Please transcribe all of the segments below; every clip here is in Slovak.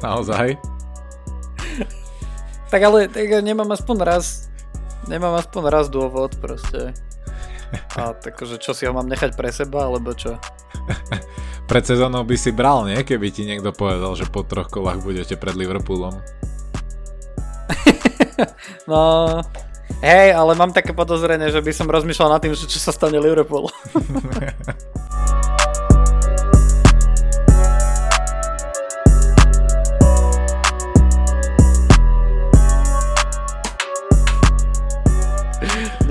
Naozaj? Tak ale tak nemám aspoň raz, nemám aspoň raz dôvod proste. A takže čo si ho mám nechať pre seba, alebo čo? Pred sezónou by si bral, nie? Keby ti niekto povedal, že po troch kolách budete pred Liverpoolom. no, hej, ale mám také podozrenie, že by som rozmýšľal nad tým, že čo sa stane Liverpool.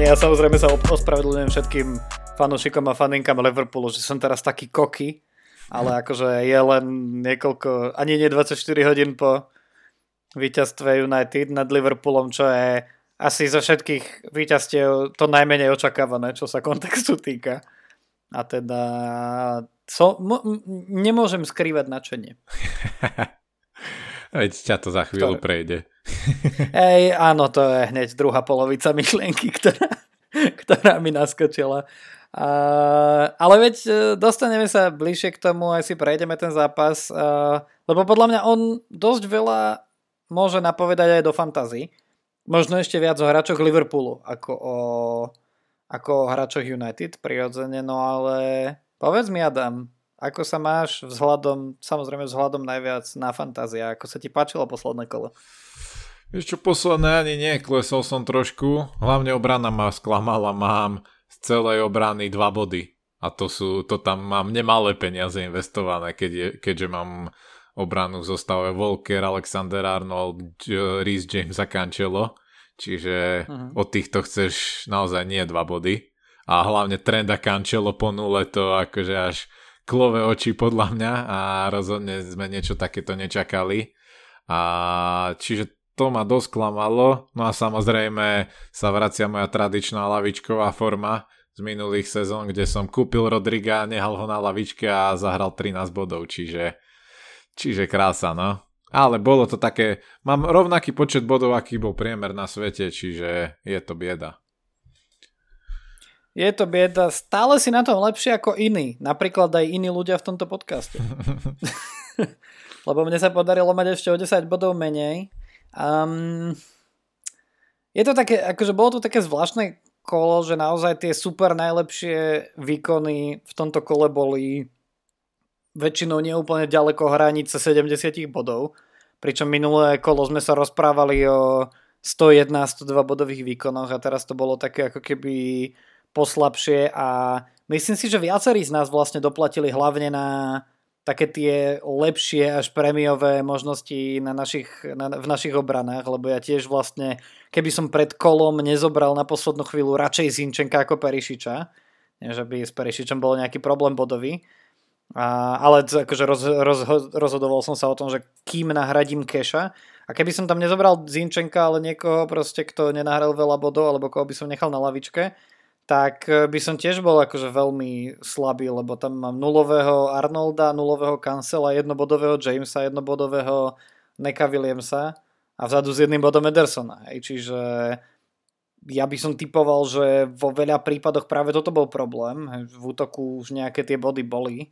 ja samozrejme sa ospravedlňujem všetkým fanúšikom a faninkám Liverpoolu, že som teraz taký koky, ale akože je len niekoľko, ani nie 24 hodín po víťazstve United nad Liverpoolom, čo je asi zo všetkých víťazstiev to najmenej očakávané, čo sa kontextu týka. A teda so, m- nemôžem skrývať načenie. Veď ťa to za chvíľu Ktoré? prejde. Ej, áno, to je hneď druhá polovica myšlienky, ktorá, ktorá mi naskočila. Uh, ale veď uh, dostaneme sa bližšie k tomu, aj si prejdeme ten zápas, uh, lebo podľa mňa on dosť veľa môže napovedať aj do fantasy. Možno ešte viac o hráčoch Liverpoolu ako o, ako o hráčoch United prirodzene, no ale povedz mi Adam, ako sa máš vzhľadom, samozrejme vzhľadom najviac na fantázia? Ako sa ti páčilo posledné kolo? Vieš čo, posledné ani nie, klesol som trošku. Hlavne obrana ma sklamala, mám z celej obrany dva body. A to sú, to tam mám nemalé peniaze investované, keď je, keďže mám obranu v zostave Volker, Alexander Arnold, Rhys James a Cancelo. Čiže uh-huh. od týchto chceš naozaj nie dva body. A hlavne trenda Cancelo po nule to akože až klové oči podľa mňa a rozhodne sme niečo takéto nečakali. A čiže to ma dosť klamalo. No a samozrejme sa vracia moja tradičná lavičková forma z minulých sezón, kde som kúpil Rodriga, nehal ho na lavičke a zahral 13 bodov, čiže, čiže krása, no. Ale bolo to také, mám rovnaký počet bodov, aký bol priemer na svete, čiže je to bieda. Je to bieda. Stále si na tom lepšie ako iní. Napríklad aj iní ľudia v tomto podcaste. Lebo mne sa podarilo mať ešte o 10 bodov menej. Um, je to také, akože bolo to také zvláštne kolo, že naozaj tie super najlepšie výkony v tomto kole boli väčšinou neúplne ďaleko hranice 70 bodov. Pričom minulé kolo sme sa rozprávali o 101-102 bodových výkonoch a teraz to bolo také ako keby poslabšie a myslím si, že viacerí z nás vlastne doplatili hlavne na také tie lepšie až prémiové možnosti na našich, na, v našich obranách, lebo ja tiež vlastne, keby som pred kolom nezobral na poslednú chvíľu radšej Zinčenka ako Perišiča, nie, že by s Perišičom bol nejaký problém bodový, a, ale akože roz, roz, rozhodoval som sa o tom, že kým nahradím Keša. A keby som tam nezobral Zinčenka, ale niekoho proste, kto nenahral veľa bodov, alebo koho by som nechal na lavičke, tak eh, by som tiež bol akože veľmi slabý, lebo tam mám nulového Arnolda, nulového Cancela, jednobodového Jamesa, jednobodového Neka Williamsa a vzadu s jedným bodom Edersona. Hej. Čiže ja by som typoval, že vo veľa prípadoch práve toto bol problém. V útoku už nejaké tie body boli,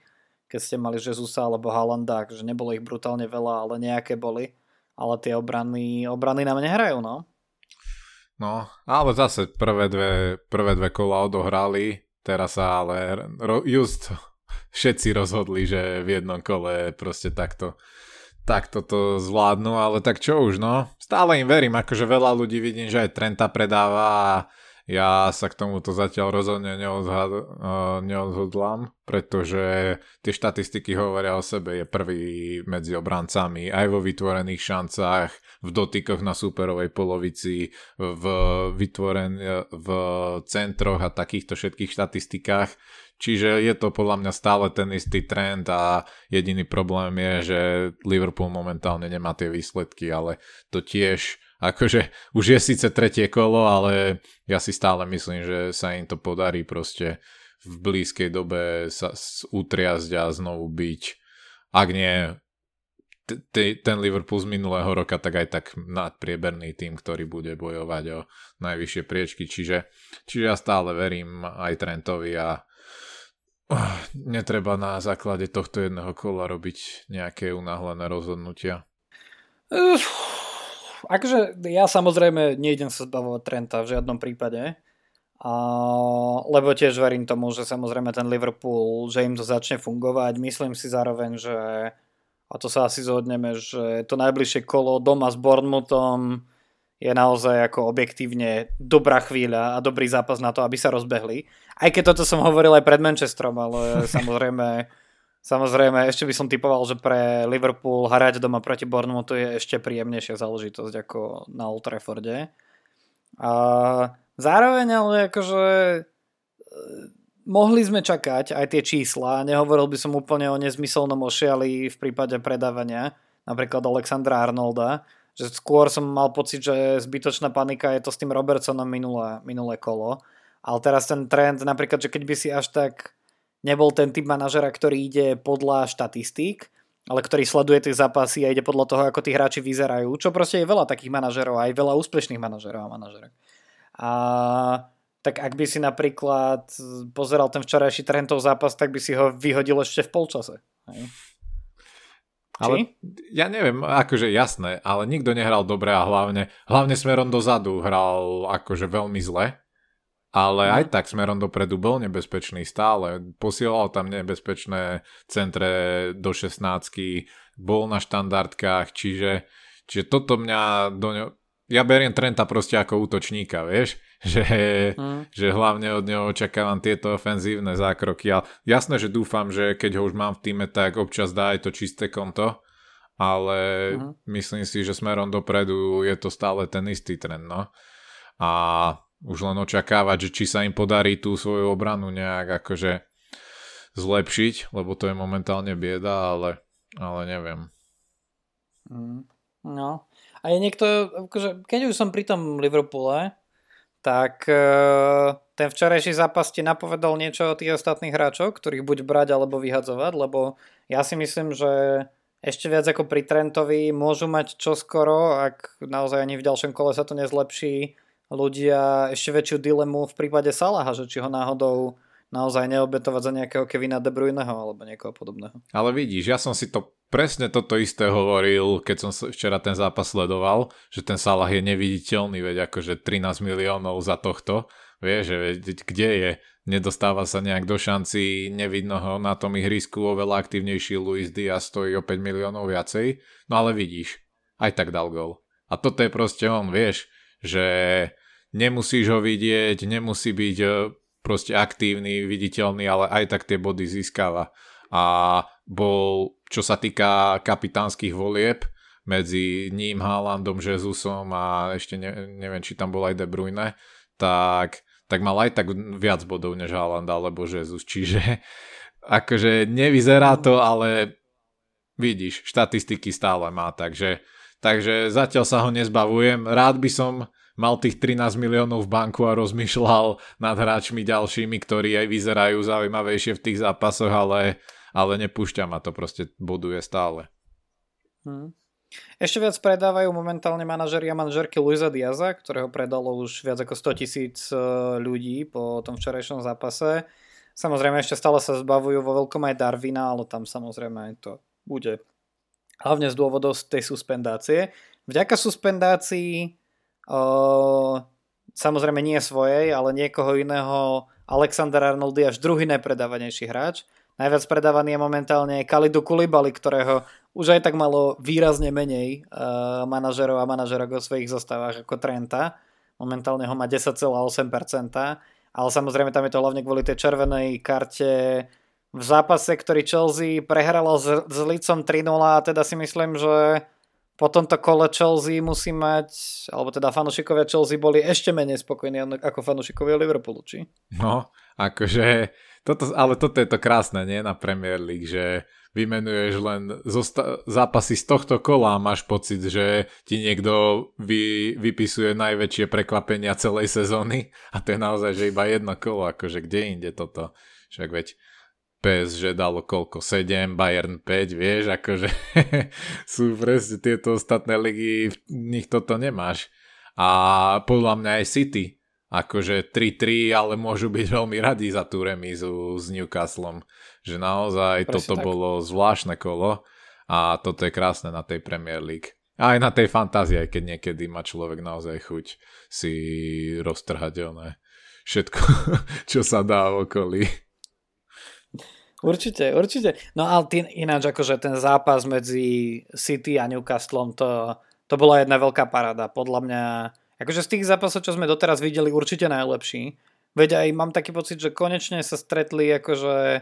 keď ste mali Jezusa alebo Halanda, že nebolo ich brutálne veľa, ale nejaké boli. Ale tie obrany, obrany nám nehrajú, no. No, ale zase prvé dve, prvé dve kola odohrali, teraz sa ale ro, just všetci rozhodli, že v jednom kole proste takto takto to zvládnu, ale tak čo už no, stále im verím, akože veľa ľudí vidím, že aj Trenta predáva a ja sa k tomuto zatiaľ rozhodne neodhad, uh, neodhodlám, pretože tie štatistiky hovoria o sebe. Je prvý medzi obrancami aj vo vytvorených šancách, v dotykoch na superovej polovici, v, vytvoren, v centroch a takýchto všetkých štatistikách. Čiže je to podľa mňa stále ten istý trend a jediný problém je, že Liverpool momentálne nemá tie výsledky, ale to tiež akože už je síce tretie kolo, ale ja si stále myslím, že sa im to podarí proste v blízkej dobe sa utriasť a znovu byť, ak nie ten Liverpool z minulého roka, tak aj tak nadprieberný tým, ktorý bude bojovať o najvyššie priečky. Čiže, čiže ja stále verím aj Trentovi a netreba na základe tohto jedného kola robiť nejaké unáhlené rozhodnutia. Uf, akože ja samozrejme nejdem sa zbavovať Trenta v žiadnom prípade. A, lebo tiež verím tomu, že samozrejme ten Liverpool, že im to začne fungovať. Myslím si zároveň, že a to sa asi zhodneme, že to najbližšie kolo doma s Bournemouthom je naozaj ako objektívne dobrá chvíľa a dobrý zápas na to, aby sa rozbehli. Aj keď toto som hovoril aj pred Manchesterom, ale samozrejme, samozrejme ešte by som typoval, že pre Liverpool hrať doma proti Bournemouthu je ešte príjemnejšia záležitosť ako na Old Trafforde. A zároveň ale akože e, mohli sme čakať aj tie čísla, nehovoril by som úplne o nezmyselnom ošiali v prípade predávania, napríklad Alexandra Arnolda, že skôr som mal pocit, že zbytočná panika je to s tým Robertsonom minulé, minulé kolo. Ale teraz ten trend, napríklad, že keď by si až tak nebol ten typ manažera, ktorý ide podľa štatistík, ale ktorý sleduje tie zápasy a ide podľa toho, ako tí hráči vyzerajú, čo proste je veľa takých manažerov, aj veľa úspešných manažerov a manažerov. A tak ak by si napríklad pozeral ten včerajší Trentov zápas, tak by si ho vyhodil ešte v polčase. Hej? Ale ja neviem, akože jasné, ale nikto nehral dobre a hlavne, hlavne smerom dozadu hral akože veľmi zle. Ale mm. aj tak smerom dopredu bol nebezpečný stále. Posielal tam nebezpečné centre do 16 bol na štandardkách, čiže, čiže toto mňa do ňo... Ja beriem Trenta proste ako útočníka, vieš? Že, mm. že hlavne od neho očakávam tieto ofenzívne zákroky. Ale jasné, že dúfam, že keď ho už mám v týme, tak občas dá aj to čisté konto. Ale mm. myslím si, že smerom dopredu je to stále ten istý trend. No. A už len očakávať, že či sa im podarí tú svoju obranu nejak akože zlepšiť, lebo to je momentálne bieda, ale, ale neviem. Mm. No. A je niekto, akože, keď už som pri tom Liverpoole, tak e, ten včerajší zápas ti napovedal niečo o tých ostatných hráčov, ktorých buď brať alebo vyhadzovať, lebo ja si myslím, že ešte viac ako pri Trentovi môžu mať čoskoro, ak naozaj ani v ďalšom kole sa to nezlepší, ľudia ešte väčšiu dilemu v prípade Salaha, že či ho náhodou naozaj neobetovať za nejakého Kevina De Bruyneho alebo niekoho podobného. Ale vidíš, ja som si to presne toto isté hovoril, keď som včera ten zápas sledoval, že ten Salah je neviditeľný, veď akože 13 miliónov za tohto, vieš, že kde je, nedostáva sa nejak do šanci, nevidno ho na tom ihrisku, oveľa aktívnejší Luis Diaz stojí o 5 miliónov viacej, no ale vidíš, aj tak dal gol. A toto je proste on, vieš, že nemusíš ho vidieť, nemusí byť proste aktívny, viditeľný, ale aj tak tie body získava. A bol, čo sa týka kapitánskych volieb, medzi ním, Haalandom, Jezusom a ešte ne, neviem, či tam bol aj De Bruyne, tak, tak mal aj tak viac bodov než Haaland alebo Jesus. Čiže akože nevyzerá to, ale vidíš, štatistiky stále má, takže, takže zatiaľ sa ho nezbavujem. Rád by som mal tých 13 miliónov v banku a rozmýšľal nad hráčmi ďalšími, ktorí aj vyzerajú zaujímavejšie v tých zápasoch, ale, ale nepúšťa ma to, proste buduje stále. Hmm. Ešte viac predávajú momentálne manažeri a manažerky Luisa Diaza, ktorého predalo už viac ako 100 tisíc e, ľudí po tom včerajšom zápase. Samozrejme ešte stále sa zbavujú vo veľkom aj Darvina, ale tam samozrejme to bude hlavne z dôvodov tej suspendácie. Vďaka suspendácii samozrejme nie svojej, ale niekoho iného. Alexander Arnold je až druhý najpredávanejší hráč. Najviac predávaný je momentálne Kalidu Kulibali, ktorého už aj tak malo výrazne menej uh, manažerov a manažerok vo svojich zostavách ako Trenta. Momentálne ho má 10,8%, ale samozrejme tam je to hlavne kvôli tej červenej karte v zápase, ktorý Chelsea prehralo s, s Licom 3-0 a teda si myslím, že po tomto kole Chelsea musí mať, alebo teda fanúšikovia Chelsea boli ešte menej spokojní ako fanúšikovia Liverpoolu, či? No, akože, toto, ale toto je to krásne, nie, na Premier League, že vymenuješ len zosta- zápasy z tohto kola a máš pocit, že ti niekto vy, vypisuje najväčšie prekvapenia celej sezóny a to je naozaj, že iba jedno kolo, akože kde inde toto. Však veď PSG dalo koľko? 7, Bayern 5, vieš, akože sú presne tieto ostatné ligy, v nich toto nemáš. A podľa mňa aj City akože 3-3, ale môžu byť veľmi radi za tú remízu s Newcastlom. Že naozaj Presne toto tak. bolo zvláštne kolo a toto je krásne na tej Premier League. A aj na tej fantázii, aj keď niekedy má človek naozaj chuť si roztrhať oné všetko, čo sa dá v okolí. Určite, určite. No ale tý, ináč akože ten zápas medzi City a Newcastlom, to, to bola jedna veľká parada. Podľa mňa Akože z tých zápasov, čo sme doteraz videli, určite najlepší. Veď aj mám taký pocit, že konečne sa stretli akože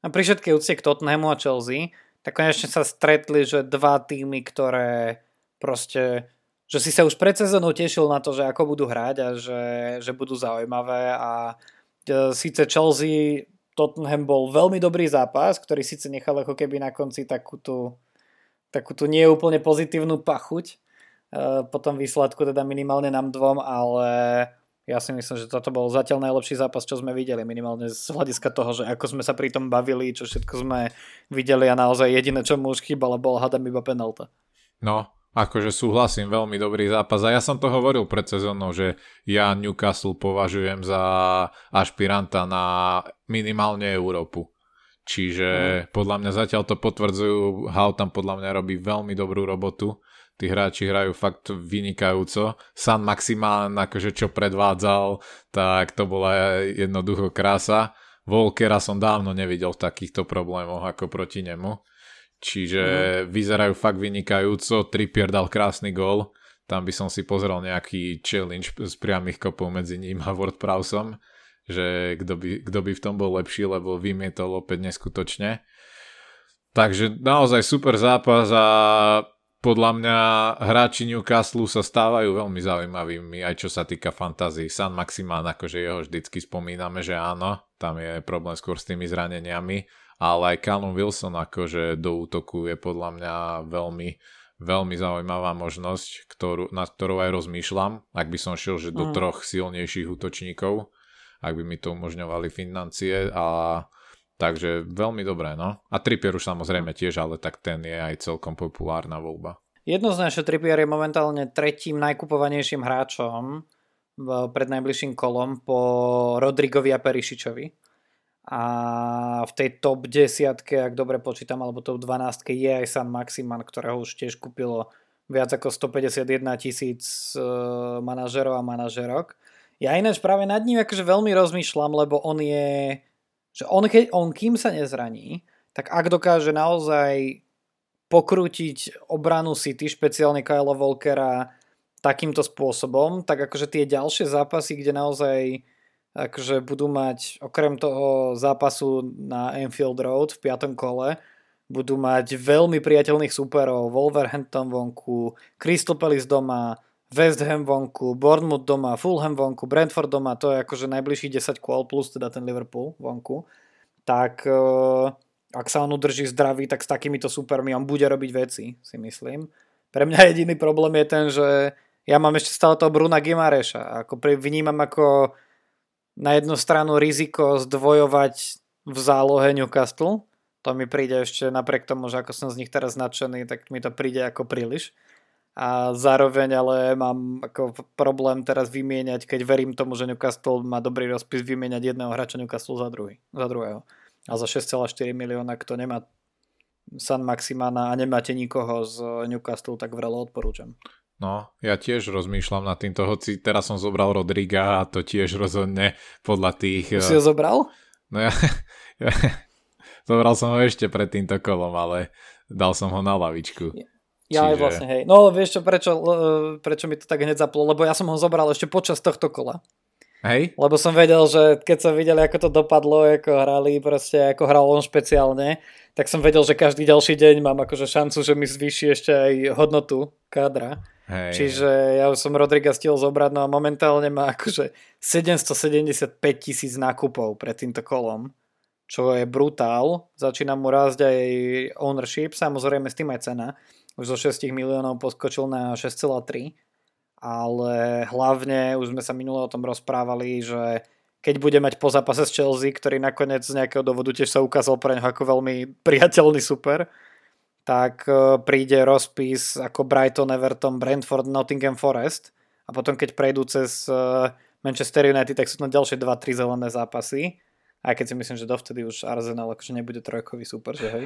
a pri všetkej úcte k Tottenhamu a Chelsea, tak konečne sa stretli, že dva týmy, ktoré proste že si sa už pred sezónou tešil na to, že ako budú hrať a že, že budú zaujímavé a e, síce Chelsea Tottenham bol veľmi dobrý zápas, ktorý síce nechal ako keby na konci takú tú, takú tú nie úplne pozitívnu pachuť, Eh, po tom výsledku, teda minimálne nám dvom, ale ja si myslím, že toto bol zatiaľ najlepší zápas, čo sme videli, minimálne z hľadiska toho, že ako sme sa pri tom bavili, čo všetko sme videli a naozaj jediné, čo mu už chýbalo, bol hadam iba penalta. No, akože súhlasím, veľmi dobrý zápas a ja som to hovoril pred sezónou, že ja Newcastle považujem za ašpiranta na minimálne Európu. Čiže mm. podľa mňa zatiaľ to potvrdzujú, Hau tam podľa mňa robí veľmi dobrú robotu tí hráči hrajú fakt vynikajúco. San Maximán, akože čo predvádzal, tak to bola jednoducho krása. Volkera som dávno nevidel v takýchto problémoch ako proti nemu. Čiže mm-hmm. vyzerajú fakt vynikajúco. Trippier dal krásny gól. Tam by som si pozrel nejaký challenge z priamých kopov medzi ním a WordProwsom, že kto by, kto by v tom bol lepší, lebo vymietol opäť neskutočne. Takže naozaj super zápas a podľa mňa hráči Newcastle sa stávajú veľmi zaujímavými, aj čo sa týka fantázii. San Maximán, akože jeho vždycky spomíname, že áno, tam je problém skôr s tými zraneniami, ale aj Callum Wilson akože do útoku je podľa mňa veľmi, veľmi zaujímavá možnosť, ktorú, nad ktorou aj rozmýšľam, ak by som šiel že do mm. troch silnejších útočníkov, ak by mi to umožňovali financie a Takže veľmi dobré, no. A Trippier už samozrejme tiež, ale tak ten je aj celkom populárna voľba. Jednoznačne Trippier je momentálne tretím najkupovanejším hráčom pred najbližším kolom po Rodrigovi a Perišičovi. A v tej top 10, ak dobre počítam, alebo top 12 je aj San Maximan, ktorého už tiež kúpilo viac ako 151 tisíc e, manažerov a manažerok. Ja ináč práve nad ním akože veľmi rozmýšľam, lebo on je že on, keď, on kým sa nezraní, tak ak dokáže naozaj pokrútiť obranu City, špeciálne Kyle Volkera takýmto spôsobom, tak akože tie ďalšie zápasy, kde naozaj akože budú mať okrem toho zápasu na Enfield Road v piatom kole, budú mať veľmi priateľných superov, Wolverhampton vonku, Crystal Palace doma, West Ham vonku, Bournemouth doma, Fulham vonku, Brentford doma, to je akože najbližších 10 kôl plus teda ten Liverpool vonku, tak uh, ak sa on udrží zdravý, tak s takýmito supermi on bude robiť veci, si myslím. Pre mňa jediný problém je ten, že ja mám ešte stále toho Bruna Gimareša. Ako vnímam ako na jednu stranu riziko zdvojovať v zálohe Newcastle. To mi príde ešte napriek tomu, že ako som z nich teraz nadšený, tak mi to príde ako príliš a zároveň ale mám ako problém teraz vymieňať, keď verím tomu, že Newcastle má dobrý rozpis, vymieňať jedného hráča Newcastle za, druhý, za druhého. A za 6,4 milióna, kto nemá San Maximana a nemáte nikoho z Newcastle, tak vrelo odporúčam. No, ja tiež rozmýšľam nad týmto, hoci teraz som zobral Rodriga a to tiež rozhodne podľa tých... Si ho zobral? No ja, ja zobral som ho ešte pred týmto kolom, ale dal som ho na lavičku. Ja Čiže... aj vlastne, hej. No vieš čo, prečo, prečo mi to tak hneď zaplo? Lebo ja som ho zobral ešte počas tohto kola. Hej. Lebo som vedel, že keď som videl, ako to dopadlo, ako hrali, proste ako hral on špeciálne, tak som vedel, že každý ďalší deň mám akože šancu, že mi zvýši ešte aj hodnotu kádra. Hej. Čiže ja som Rodriga stihol zobrať, no a momentálne má akože 775 tisíc nákupov pred týmto kolom, čo je brutál. Začína mu rásť aj ownership, samozrejme s tým aj cena už zo 6 miliónov poskočil na 6,3 ale hlavne už sme sa minule o tom rozprávali, že keď bude mať po zápase s Chelsea, ktorý nakoniec z nejakého dôvodu tiež sa ukázal pre neho ako veľmi priateľný super, tak e, príde rozpis ako Brighton, Everton, Brentford, Nottingham Forest a potom keď prejdú cez e, Manchester United, tak sú na ďalšie 2-3 zelené zápasy. Aj keď si myslím, že dovtedy už Arsenal akože nebude trojkový super, že hej.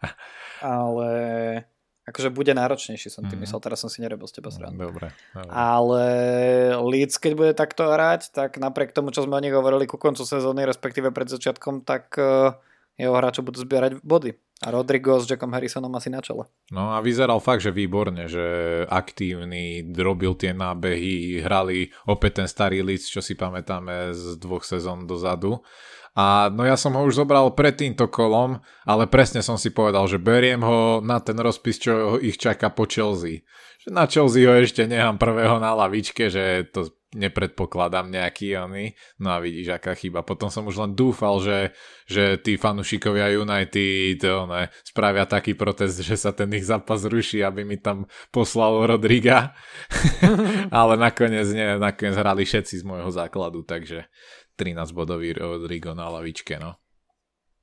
Ale akože bude náročnejší som tým mm. myslel, teraz som si nerobil z teba srandu. Dobre, dobre. Ale Leeds, keď bude takto hrať, tak napriek tomu, čo sme o nich hovorili ku koncu sezóny, respektíve pred začiatkom, tak uh, jeho hráčov budú zbierať body. A Rodrigo s Jackom Harrisonom asi na čele. No a vyzeral fakt, že výborne, že aktívny, robil tie nábehy, hrali opäť ten starý Leeds, čo si pamätáme z dvoch sezón dozadu. A no ja som ho už zobral pred týmto kolom, ale presne som si povedal, že beriem ho na ten rozpis, čo ich čaká po Chelsea. Že na Chelsea ho ešte nechám prvého na lavičke, že to nepredpokladám nejaký oný. No a vidíš, aká chyba. Potom som už len dúfal, že, že tí fanúšikovia United one, spravia taký protest, že sa ten ich zápas ruší, aby mi tam poslal Rodriga. ale nakoniec nie, nakoniec hrali všetci z môjho základu, takže 13-bodový Rodrigo na lavičke, no.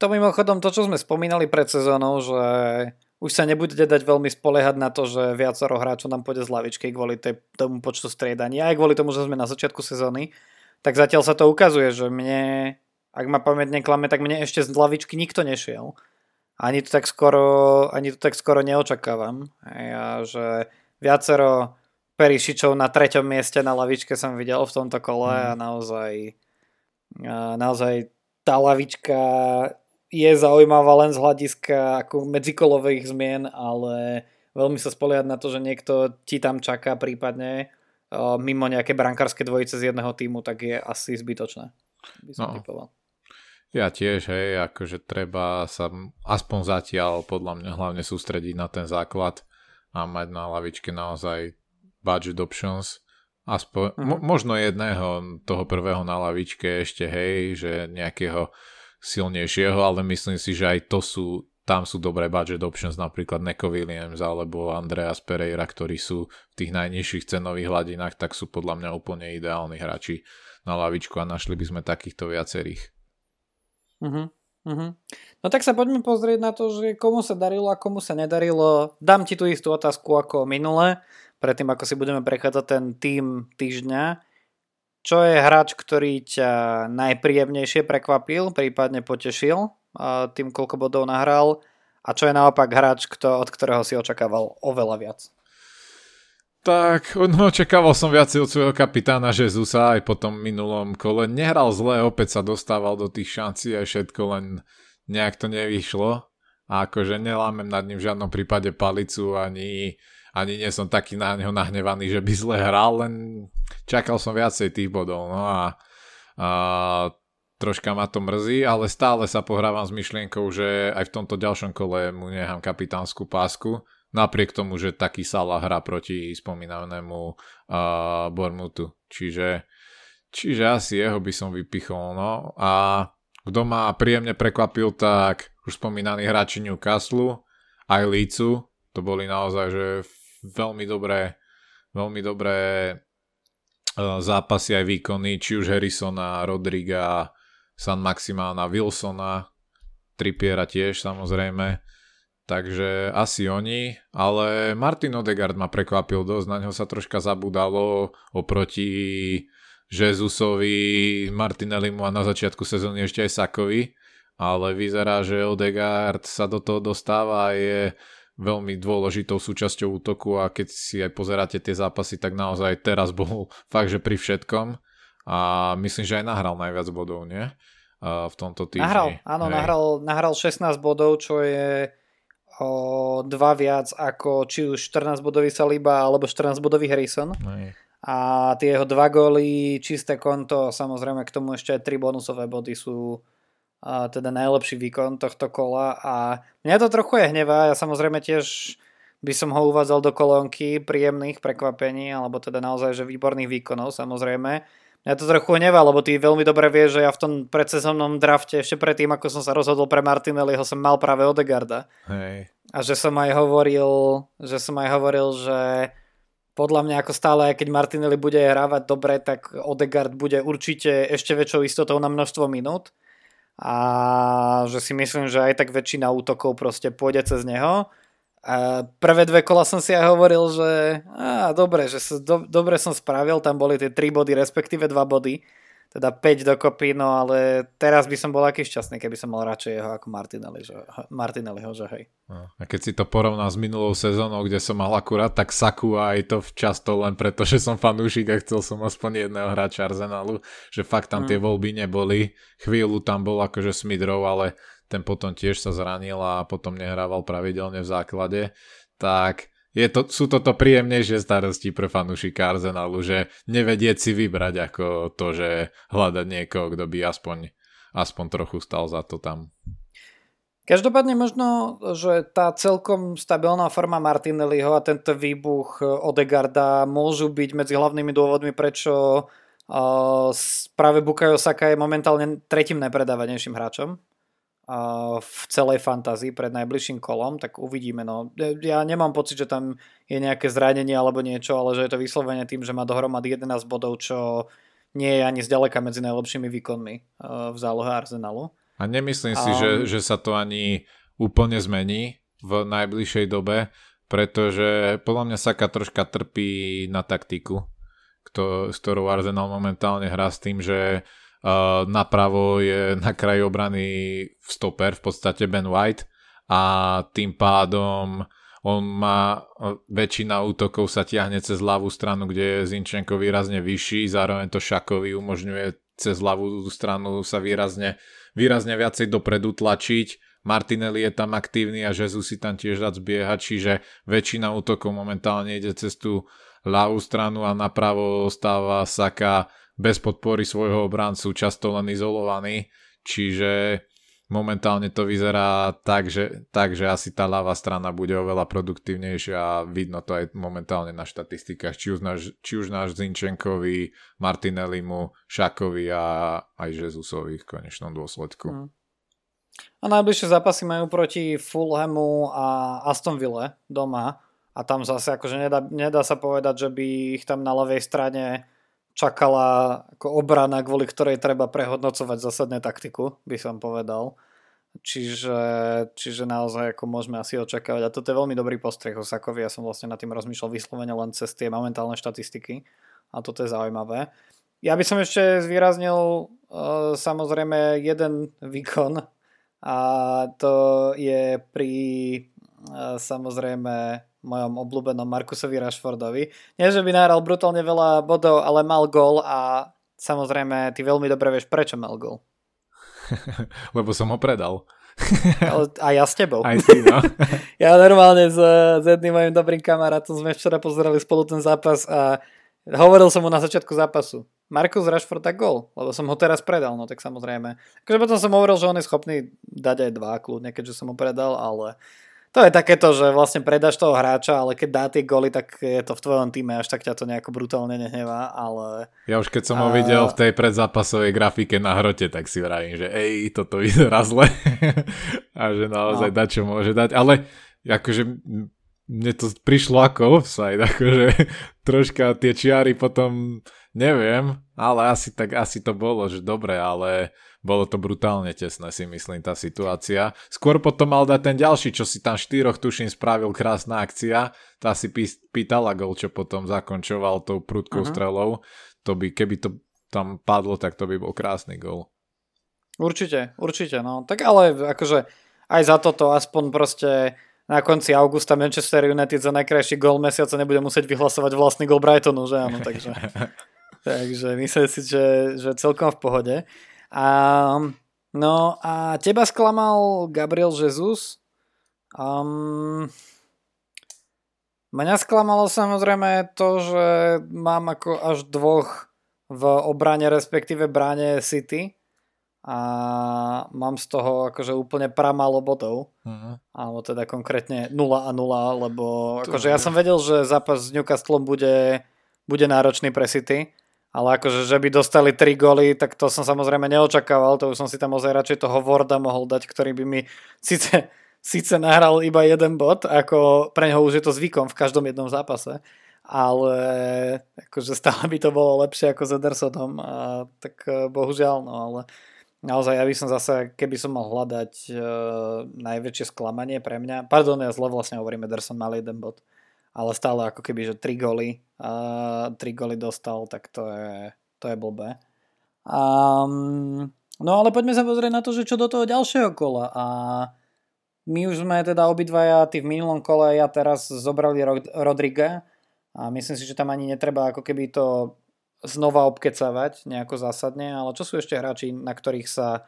To mimochodom to, čo sme spomínali pred sezónou, že už sa nebudete dať veľmi spoliehať na to, že viacero hráčov nám pôjde z lavičky kvôli tej, tomu počtu striedaní, aj kvôli tomu, že sme na začiatku sezóny, tak zatiaľ sa to ukazuje, že mne, ak ma pamäť neklame, tak mne ešte z lavičky nikto nešiel. Ani to tak skoro, ani to tak skoro neočakávam. Ja, že viacero Perišičov na treťom mieste na lavičke som videl v tomto kole mm. a naozaj a naozaj tá lavička je zaujímavá len z hľadiska ako medzikolových zmien, ale veľmi sa spoliehať na to, že niekto ti tam čaká prípadne mimo nejaké brankárske dvojice z jedného týmu, tak je asi zbytočné. By som no. typoval. Ja tiež, hej, akože treba sa aspoň zatiaľ podľa mňa hlavne sústrediť na ten základ a mať na lavičke naozaj budget options Aspoň, uh-huh. mo- možno jedného toho prvého na lavičke ešte, hej, že nejakého silnejšieho, ale myslím si, že aj to sú, tam sú dobré budget options, napríklad Neko Williams alebo Andreas Pereira, ktorí sú v tých najnižších cenových hladinách, tak sú podľa mňa úplne ideálni hráči na lavičku a našli by sme takýchto viacerých. Uh-huh. No tak sa poďme pozrieť na to, že komu sa darilo a komu sa nedarilo. Dám ti tú istú otázku ako minule predtým ako si budeme prechádzať ten tým týždňa, čo je hráč, ktorý ťa najpríjemnejšie prekvapil, prípadne potešil tým, koľko bodov nahral a čo je naopak hráč, kto, od ktorého si očakával oveľa viac? Tak, no očakával som viac od svojho kapitána Jezusa aj po tom minulom kole. Nehral zle, opäť sa dostával do tých šancí a všetko, len nejak to nevyšlo. A akože nelámem nad ním v žiadnom prípade palicu ani ani nie som taký na neho nahnevaný, že by zle hral, len čakal som viacej tých bodov. No a, a troška ma to mrzí, ale stále sa pohrávam s myšlienkou, že aj v tomto ďalšom kole mu nechám kapitánsku pásku, napriek tomu, že taký Sala hrá proti spomínanému uh, Bormutu. Čiže, čiže asi jeho by som vypichol. No. A kto ma príjemne prekvapil, tak už spomínaný hráči Newcastle, aj Lícu, to boli naozaj, že veľmi dobré, veľmi dobré e, zápasy aj výkony, či už Harrisona, Rodriga, San Maximána, Wilsona, Trippiera tiež samozrejme. Takže asi oni, ale Martin Odegaard ma prekvapil dosť, na ňo sa troška zabudalo oproti Jezusovi, Martinellimu a na začiatku sezóny ešte aj Sakovi, ale vyzerá, že Odegaard sa do toho dostáva a je veľmi dôležitou súčasťou útoku a keď si aj pozeráte tie zápasy, tak naozaj teraz bol fakt, že pri všetkom a myslím, že aj nahral najviac bodov, nie? v tomto týždni. Nahral, áno, nahral, nahral 16 bodov, čo je o dva viac ako či už 14 bodový Saliba alebo 14 bodový Harrison. Hej. A tie jeho dva góly, čisté konto, samozrejme k tomu ešte aj 3 bonusové body sú a teda najlepší výkon tohto kola a mňa to trochu je hnevá, ja samozrejme tiež by som ho uvádzal do kolónky príjemných prekvapení, alebo teda naozaj, že výborných výkonov samozrejme. Mňa to trochu hnevá, lebo ty veľmi dobre vieš, že ja v tom predsezónnom drafte ešte predtým, ako som sa rozhodol pre Martinelliho, som mal práve Odegarda. Hej. A že som aj hovoril, že som aj hovoril, že podľa mňa ako stále, keď Martinelli bude hrávať dobre, tak Odegaard bude určite ešte väčšou istotou na množstvo minút a že si myslím, že aj tak väčšina útokov proste pôjde cez neho. A prvé dve kola som si aj hovoril, že á, dobre, že sa, do, dobre som spravil, tam boli tie 3 body, respektíve 2 body teda 5 dokopy, no ale teraz by som bol aký šťastný, keby som mal radšej jeho ako Martinelli, že, Martinelliho, že hej. No, a keď si to porovná s minulou sezónou, kde som mal akurát tak saku a aj to často len preto, že som fanúšik a chcel som aspoň jedného hráča Arsenalu, že fakt tam mm. tie voľby neboli. Chvíľu tam bol akože Smidrov, ale ten potom tiež sa zranil a potom nehrával pravidelne v základe. Tak je to, sú toto príjemnejšie starosti pre fanúšika Arsenalu, že nevedieť si vybrať ako to, že hľadať niekoho, kto by aspoň, aspoň trochu stal za to tam. Každopádne možno, že tá celkom stabilná forma Martinelliho a tento výbuch Odegarda môžu byť medzi hlavnými dôvodmi, prečo uh, práve Bukayo Saka je momentálne tretím najpredávanejším hráčom v celej fantázii pred najbližším kolom, tak uvidíme. No. Ja nemám pocit, že tam je nejaké zranenie alebo niečo, ale že je to vyslovene tým, že má dohromady 11 bodov, čo nie je ani zďaleka medzi najlepšími výkonmi v zálohe Arsenalu. A nemyslím si, um, že, že sa to ani úplne zmení v najbližšej dobe, pretože podľa mňa Saka troška trpí na taktiku, kto, s ktorou Arsenal momentálne hrá s tým, že napravo je na kraji obrany stoper, v podstate Ben White a tým pádom on má, väčšina útokov sa tiahne cez ľavú stranu, kde je Zinčenko výrazne vyšší, zároveň to Šakovi umožňuje cez ľavú stranu sa výrazne, výrazne viacej dopredu tlačiť. Martinelli je tam aktívny a Jesus si tam tiež rád zbieha, čiže väčšina útokov momentálne ide cez tú ľavú stranu a napravo ostáva Saka bez podpory svojho obrancu, často len izolovaný, čiže momentálne to vyzerá tak že, tak, že asi tá ľavá strana bude oveľa produktívnejšia a vidno to aj momentálne na štatistikách, či už náš, či už náš Zinčenkovi, Martinellimu, Šakovi a aj Jezusovi v konečnom dôsledku. Mm. A najbližšie zápasy majú proti Fulhamu a Aston Ville doma a tam zase akože nedá, nedá sa povedať, že by ich tam na ľavej strane čakala ako obrana, kvôli ktorej treba prehodnocovať zásadne taktiku, by som povedal. Čiže, čiže naozaj ako môžeme asi očakávať. A toto je veľmi dobrý postreh Osakovi. Ja som vlastne nad tým rozmýšľal vyslovene len cez tie momentálne štatistiky. A toto je zaujímavé. Ja by som ešte zvýraznil uh, samozrejme jeden výkon a to je pri uh, samozrejme mojom obľúbenom Markusovi Rashfordovi. Nie, že by nahral brutálne veľa bodov, ale mal gol a samozrejme ty veľmi dobre vieš, prečo mal gol. Lebo som ho predal. ale, a ja s tebou. Aj ty, no. ja normálne s, s jedným mojim dobrým kamarátom sme včera pozerali spolu ten zápas a hovoril som mu na začiatku zápasu. Markus Rashford a gol, lebo som ho teraz predal, no tak samozrejme. Takže potom som hovoril, že on je schopný dať aj dva kľudne, keďže som ho predal, ale to je takéto, že vlastne predáš toho hráča, ale keď dá tie goly, tak je to v tvojom týme, až tak ťa to nejako brutálne nehnevá, ale... Ja už keď som ho a... videl v tej predzápasovej grafike na hrote, tak si vravím, že ej, toto vyzerá zle a že naozaj no. dať, čo môže dať, ale akože mne to prišlo ako offside, akože troška tie čiary potom neviem, ale asi tak asi to bolo, že dobre, ale bolo to brutálne tesné, si myslím, tá situácia. Skôr potom mal dať ten ďalší, čo si tam štyroch tuším spravil krásna akcia. Tá si pýtala gol, čo potom zakončoval tou prudkou uh-huh. strelou. To by, keby to tam padlo, tak to by bol krásny gol. Určite, určite, no. Tak ale akože aj za toto aspoň proste na konci augusta Manchester United za najkrajší gol mesiaca nebude musieť vyhlasovať vlastný gol Brightonu, že áno, takže, takže myslím si, že, že celkom v pohode. A, no a teba sklamal Gabriel Jesus. Um, mňa sklamalo samozrejme to, že mám ako až dvoch v obrane, respektíve bráne City a mám z toho akože úplne pramálo bodov. Uh-huh. Alebo teda konkrétne 0 a 0, lebo akože ja som vedel, že zápas s Newcastlom bude, bude náročný pre City ale akože, že by dostali 3 góly, tak to som samozrejme neočakával, to už som si tam ozaj radšej toho Worda mohol dať, ktorý by mi síce, síce nahral iba jeden bod, ako pre neho už je to zvykom v každom jednom zápase, ale akože stále by to bolo lepšie ako s Edersonom, a tak e, bohužiaľ, no ale naozaj ja by som zase, keby som mal hľadať uh, najväčšie sklamanie pre mňa, pardon, ja zle vlastne hovorím, Ederson mal jeden bod, ale stále ako keby, že 3 goly, uh, 3 goly dostal, tak to je, to je blbé. Um, no ale poďme sa pozrieť na to, že čo do toho ďalšieho kola a my už sme teda obidvaja, ty v minulom kole, ja teraz zobrali Rod- Rodriga a myslím si, že tam ani netreba ako keby to znova obkecavať nejako zásadne, ale čo sú ešte hráči, na ktorých sa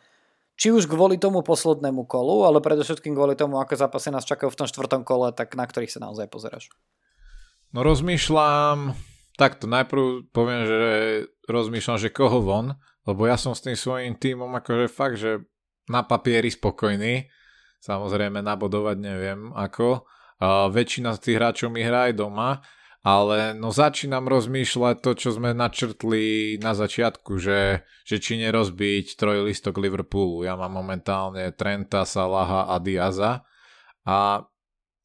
či už kvôli tomu poslednému kolu, ale predovšetkým kvôli tomu, ako zápasy nás čakajú v tom štvrtom kole, tak na ktorých sa naozaj pozeráš? No rozmýšľam, takto najprv poviem, že rozmýšľam, že koho von, lebo ja som s tým svojím týmom akože fakt, že na papieri spokojný, samozrejme nabodovať neviem ako, a väčšina z tých hráčov mi hrá aj doma, ale no začínam rozmýšľať to, čo sme načrtli na začiatku, že, že či nerozbiť trojlistok Liverpoolu. Ja mám momentálne Trenta, Salaha a Diaza. A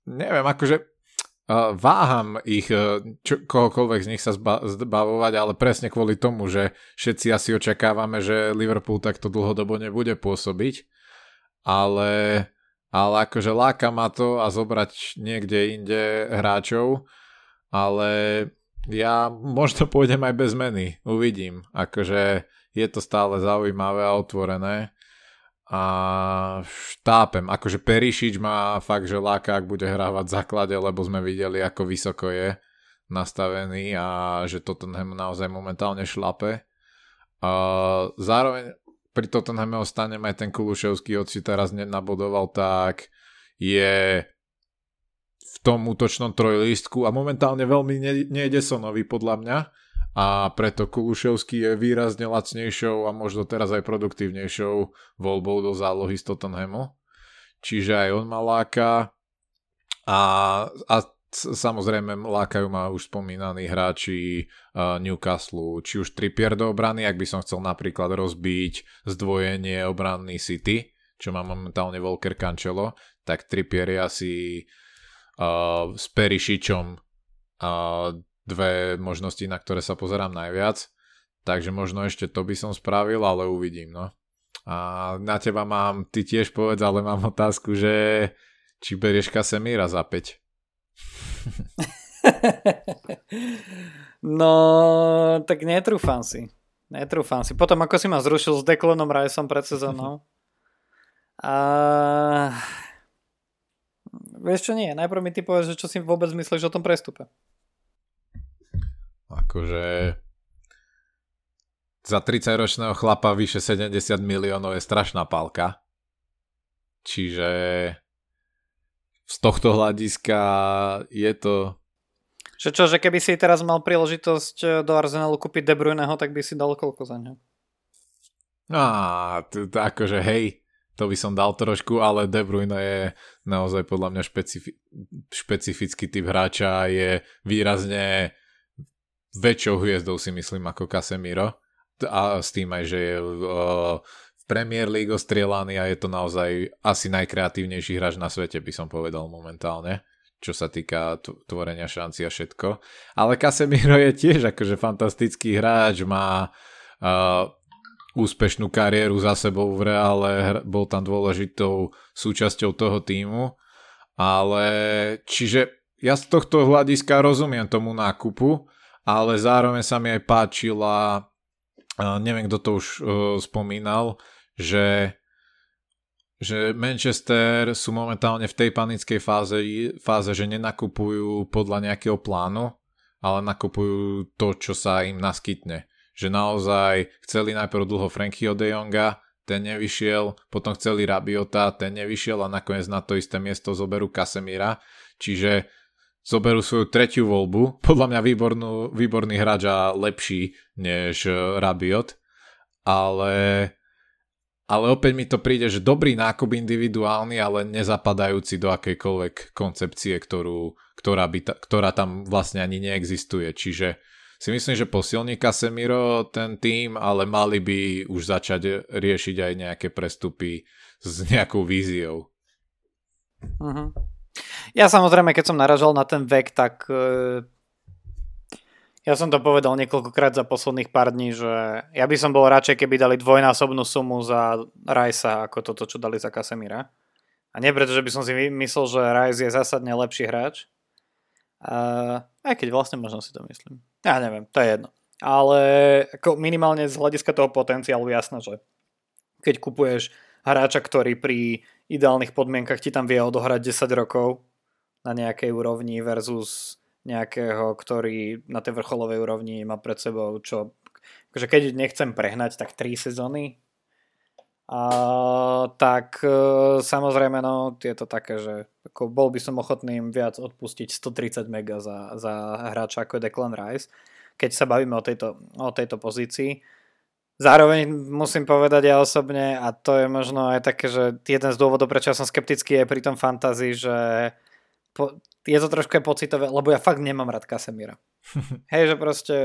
neviem, akože uh, váham ich, uh, čo, kohokoľvek z nich sa zba, zbavovať, ale presne kvôli tomu, že všetci asi očakávame, že Liverpool takto dlhodobo nebude pôsobiť, ale, ale akože láka ma to a zobrať niekde inde hráčov, ale ja možno pôjdem aj bez meny, uvidím. Akože je to stále zaujímavé a otvorené a štápem. Akože Perišič má fakt, že láka, ak bude hrávať v základe, lebo sme videli, ako vysoko je nastavený a že Tottenham naozaj momentálne šlape. A zároveň pri Tottenhame ostanem aj ten Kuluševský, hoci teraz nenabodoval, tak je tom útočnom trojlístku a momentálne veľmi nejde Sonovi podľa mňa a preto Kuluševský je výrazne lacnejšou a možno teraz aj produktívnejšou voľbou do zálohy z Tottenhamu. Čiže aj on ma láka a, a samozrejme lákajú ma už spomínaní hráči uh, Newcastle, či už Trippier do obrany, ak by som chcel napríklad rozbiť zdvojenie obranný City, čo má momentálne Volker Cancelo, tak Trippier je asi uh, s Perišičom uh, dve možnosti, na ktoré sa pozerám najviac. Takže možno ešte to by som spravil, ale uvidím, no. A na teba mám, ty tiež povedz, ale mám otázku, že či berieš Kasemíra za 5? no, tak netrúfam si. Netrúfam si. Potom ako si ma zrušil s Declanom Riceom pred sezónou. A Vieš čo nie, najprv mi ty povedz, čo si vôbec myslíš o tom prestupe. Akože za 30-ročného chlapa vyše 70 miliónov je strašná pálka. Čiže z tohto hľadiska je to... Že čo, že keby si teraz mal príležitosť eh, do Arsenalu kúpiť De Bruyneho, tak by si dal koľko za ňo? Á, to, to akože hej, to by som dal trošku, ale De Bruyne je naozaj podľa mňa špecifi- špecifický typ hráča je výrazne väčšou hviezdou si myslím ako Casemiro a s tým aj, že je v Premier League ostrielaný a je to naozaj asi najkreatívnejší hráč na svete by som povedal momentálne čo sa týka tvorenia šanci a všetko. Ale Casemiro je tiež akože fantastický hráč, má uh, úspešnú kariéru za sebou v reále, bol tam dôležitou súčasťou toho týmu, ale čiže ja z tohto hľadiska rozumiem tomu nákupu, ale zároveň sa mi aj páčila, neviem kto to už spomínal, že že Manchester sú momentálne v tej panickej fáze, fáze, že nenakupujú podľa nejakého plánu, ale nakupujú to, čo sa im naskytne že naozaj chceli najprv dlho Frankieho de Jonga, ten nevyšiel, potom chceli Rabiota, ten nevyšiel a nakoniec na to isté miesto zoberú Kasemíra, čiže zoberú svoju tretiu voľbu, podľa mňa výbornú, výborný hráč a lepší než Rabiot, ale, ale opäť mi to príde, že dobrý nákup individuálny, ale nezapadajúci do akejkoľvek koncepcie, ktorú, ktorá, by ta, ktorá tam vlastne ani neexistuje, čiže si myslím, že posilní Casemiro ten tým, ale mali by už začať riešiť aj nejaké prestupy s nejakou víziou. Uh-huh. Ja samozrejme, keď som naražal na ten vek, tak uh, Ja som to povedal niekoľkokrát za posledných pár dní, že ja by som bol radšej, keby dali dvojnásobnú sumu za Rajsa ako toto, čo dali za Kasemira. A nie preto, že by som si myslel, že Rice je zásadne lepší hráč. A, aj keď vlastne možno si to myslím. Ja neviem, to je jedno. Ale ako minimálne z hľadiska toho potenciálu jasné, že keď kupuješ hráča, ktorý pri ideálnych podmienkach ti tam vie odohrať 10 rokov na nejakej úrovni versus nejakého, ktorý na tej vrcholovej úrovni má pred sebou, čo akože keď nechcem prehnať, tak 3 sezóny. A, tak e, samozrejme, no, je to také, že ako bol by som ochotný im viac odpustiť 130 mega za, za hráča ako Declan Rice, keď sa bavíme o tejto, o tejto pozícii. Zároveň musím povedať ja osobne, a to je možno aj také, že jeden z dôvodov, prečo ja som skeptický je pri tom fantázii, že po, je to trošku aj pocitové, lebo ja fakt nemám rád Kasemira. Hej, že proste,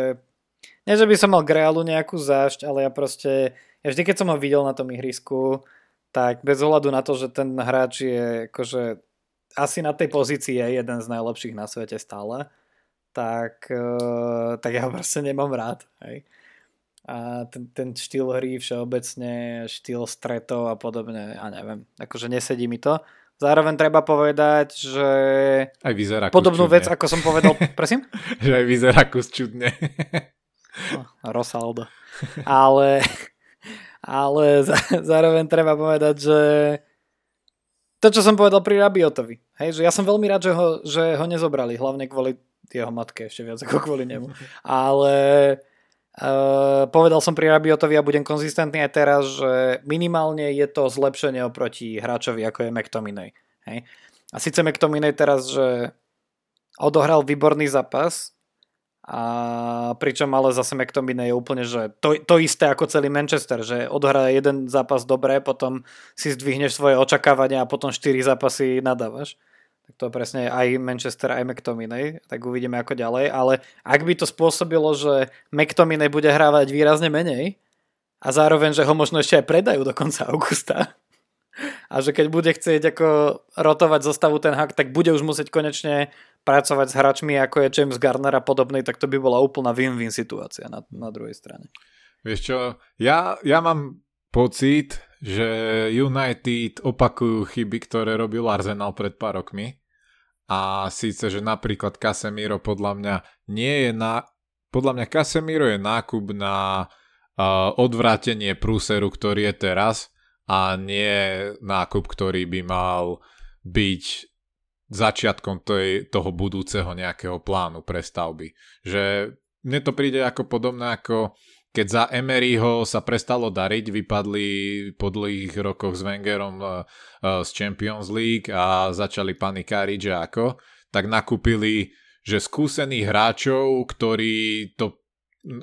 nie že by som mal k Realu nejakú zášť, ale ja proste, ja vždy keď som ho videl na tom ihrisku, tak bez ohľadu na to, že ten hráč je akože asi na tej pozícii je jeden z najlepších na svete stále, tak, uh, tak ja ho proste nemám rád. Hej. A ten, ten štýl hry všeobecne, štýl stretov a podobne, a neviem, akože nesedí mi to. Zároveň treba povedať, že aj vyzerá podobnú vec, ako som povedal, prosím? že aj vyzerá kus čudne. no, Rosaldo. Ale, ale zároveň treba povedať, že to, čo som povedal pri Rabiotovi, hej, že ja som veľmi rád, že ho, že ho nezobrali, hlavne kvôli jeho matke, ešte viac ako kvôli nemu. Ale Uh, povedal som pri Rabiotovi a budem konzistentný aj teraz, že minimálne je to zlepšenie oproti hráčovi ako je McTominay. Hej? A síce McTominay teraz, že odohral výborný zápas, a pričom ale zase McTominay je úplne, že to, to isté ako celý Manchester, že odohrá jeden zápas dobre, potom si zdvihneš svoje očakávania a potom 4 zápasy nadávaš. Tak to presne aj Manchester, aj McTominay, tak uvidíme ako ďalej, ale ak by to spôsobilo, že McTominay bude hrávať výrazne menej a zároveň, že ho možno ešte aj predajú do konca augusta a že keď bude chcieť ako rotovať zostavu ten hak, tak bude už musieť konečne pracovať s hráčmi ako je James Garner a podobný, tak to by bola úplná win-win situácia na, na druhej strane. Vieš čo, ja, ja mám pocit, že United opakujú chyby, ktoré robil Arsenal pred pár rokmi. A síce, že napríklad Casemiro podľa mňa nie je na... Podľa mňa Casemiro je nákup na uh, odvrátenie prúseru, ktorý je teraz a nie nákup, ktorý by mal byť začiatkom tej, toho budúceho nejakého plánu prestavby. Že mne to príde ako podobné ako keď za Emeryho sa prestalo dariť, vypadli po dlhých rokoch s Wengerom uh, uh, z Champions League a začali panikáriť, že ako, tak nakúpili, že skúsených hráčov, ktorí to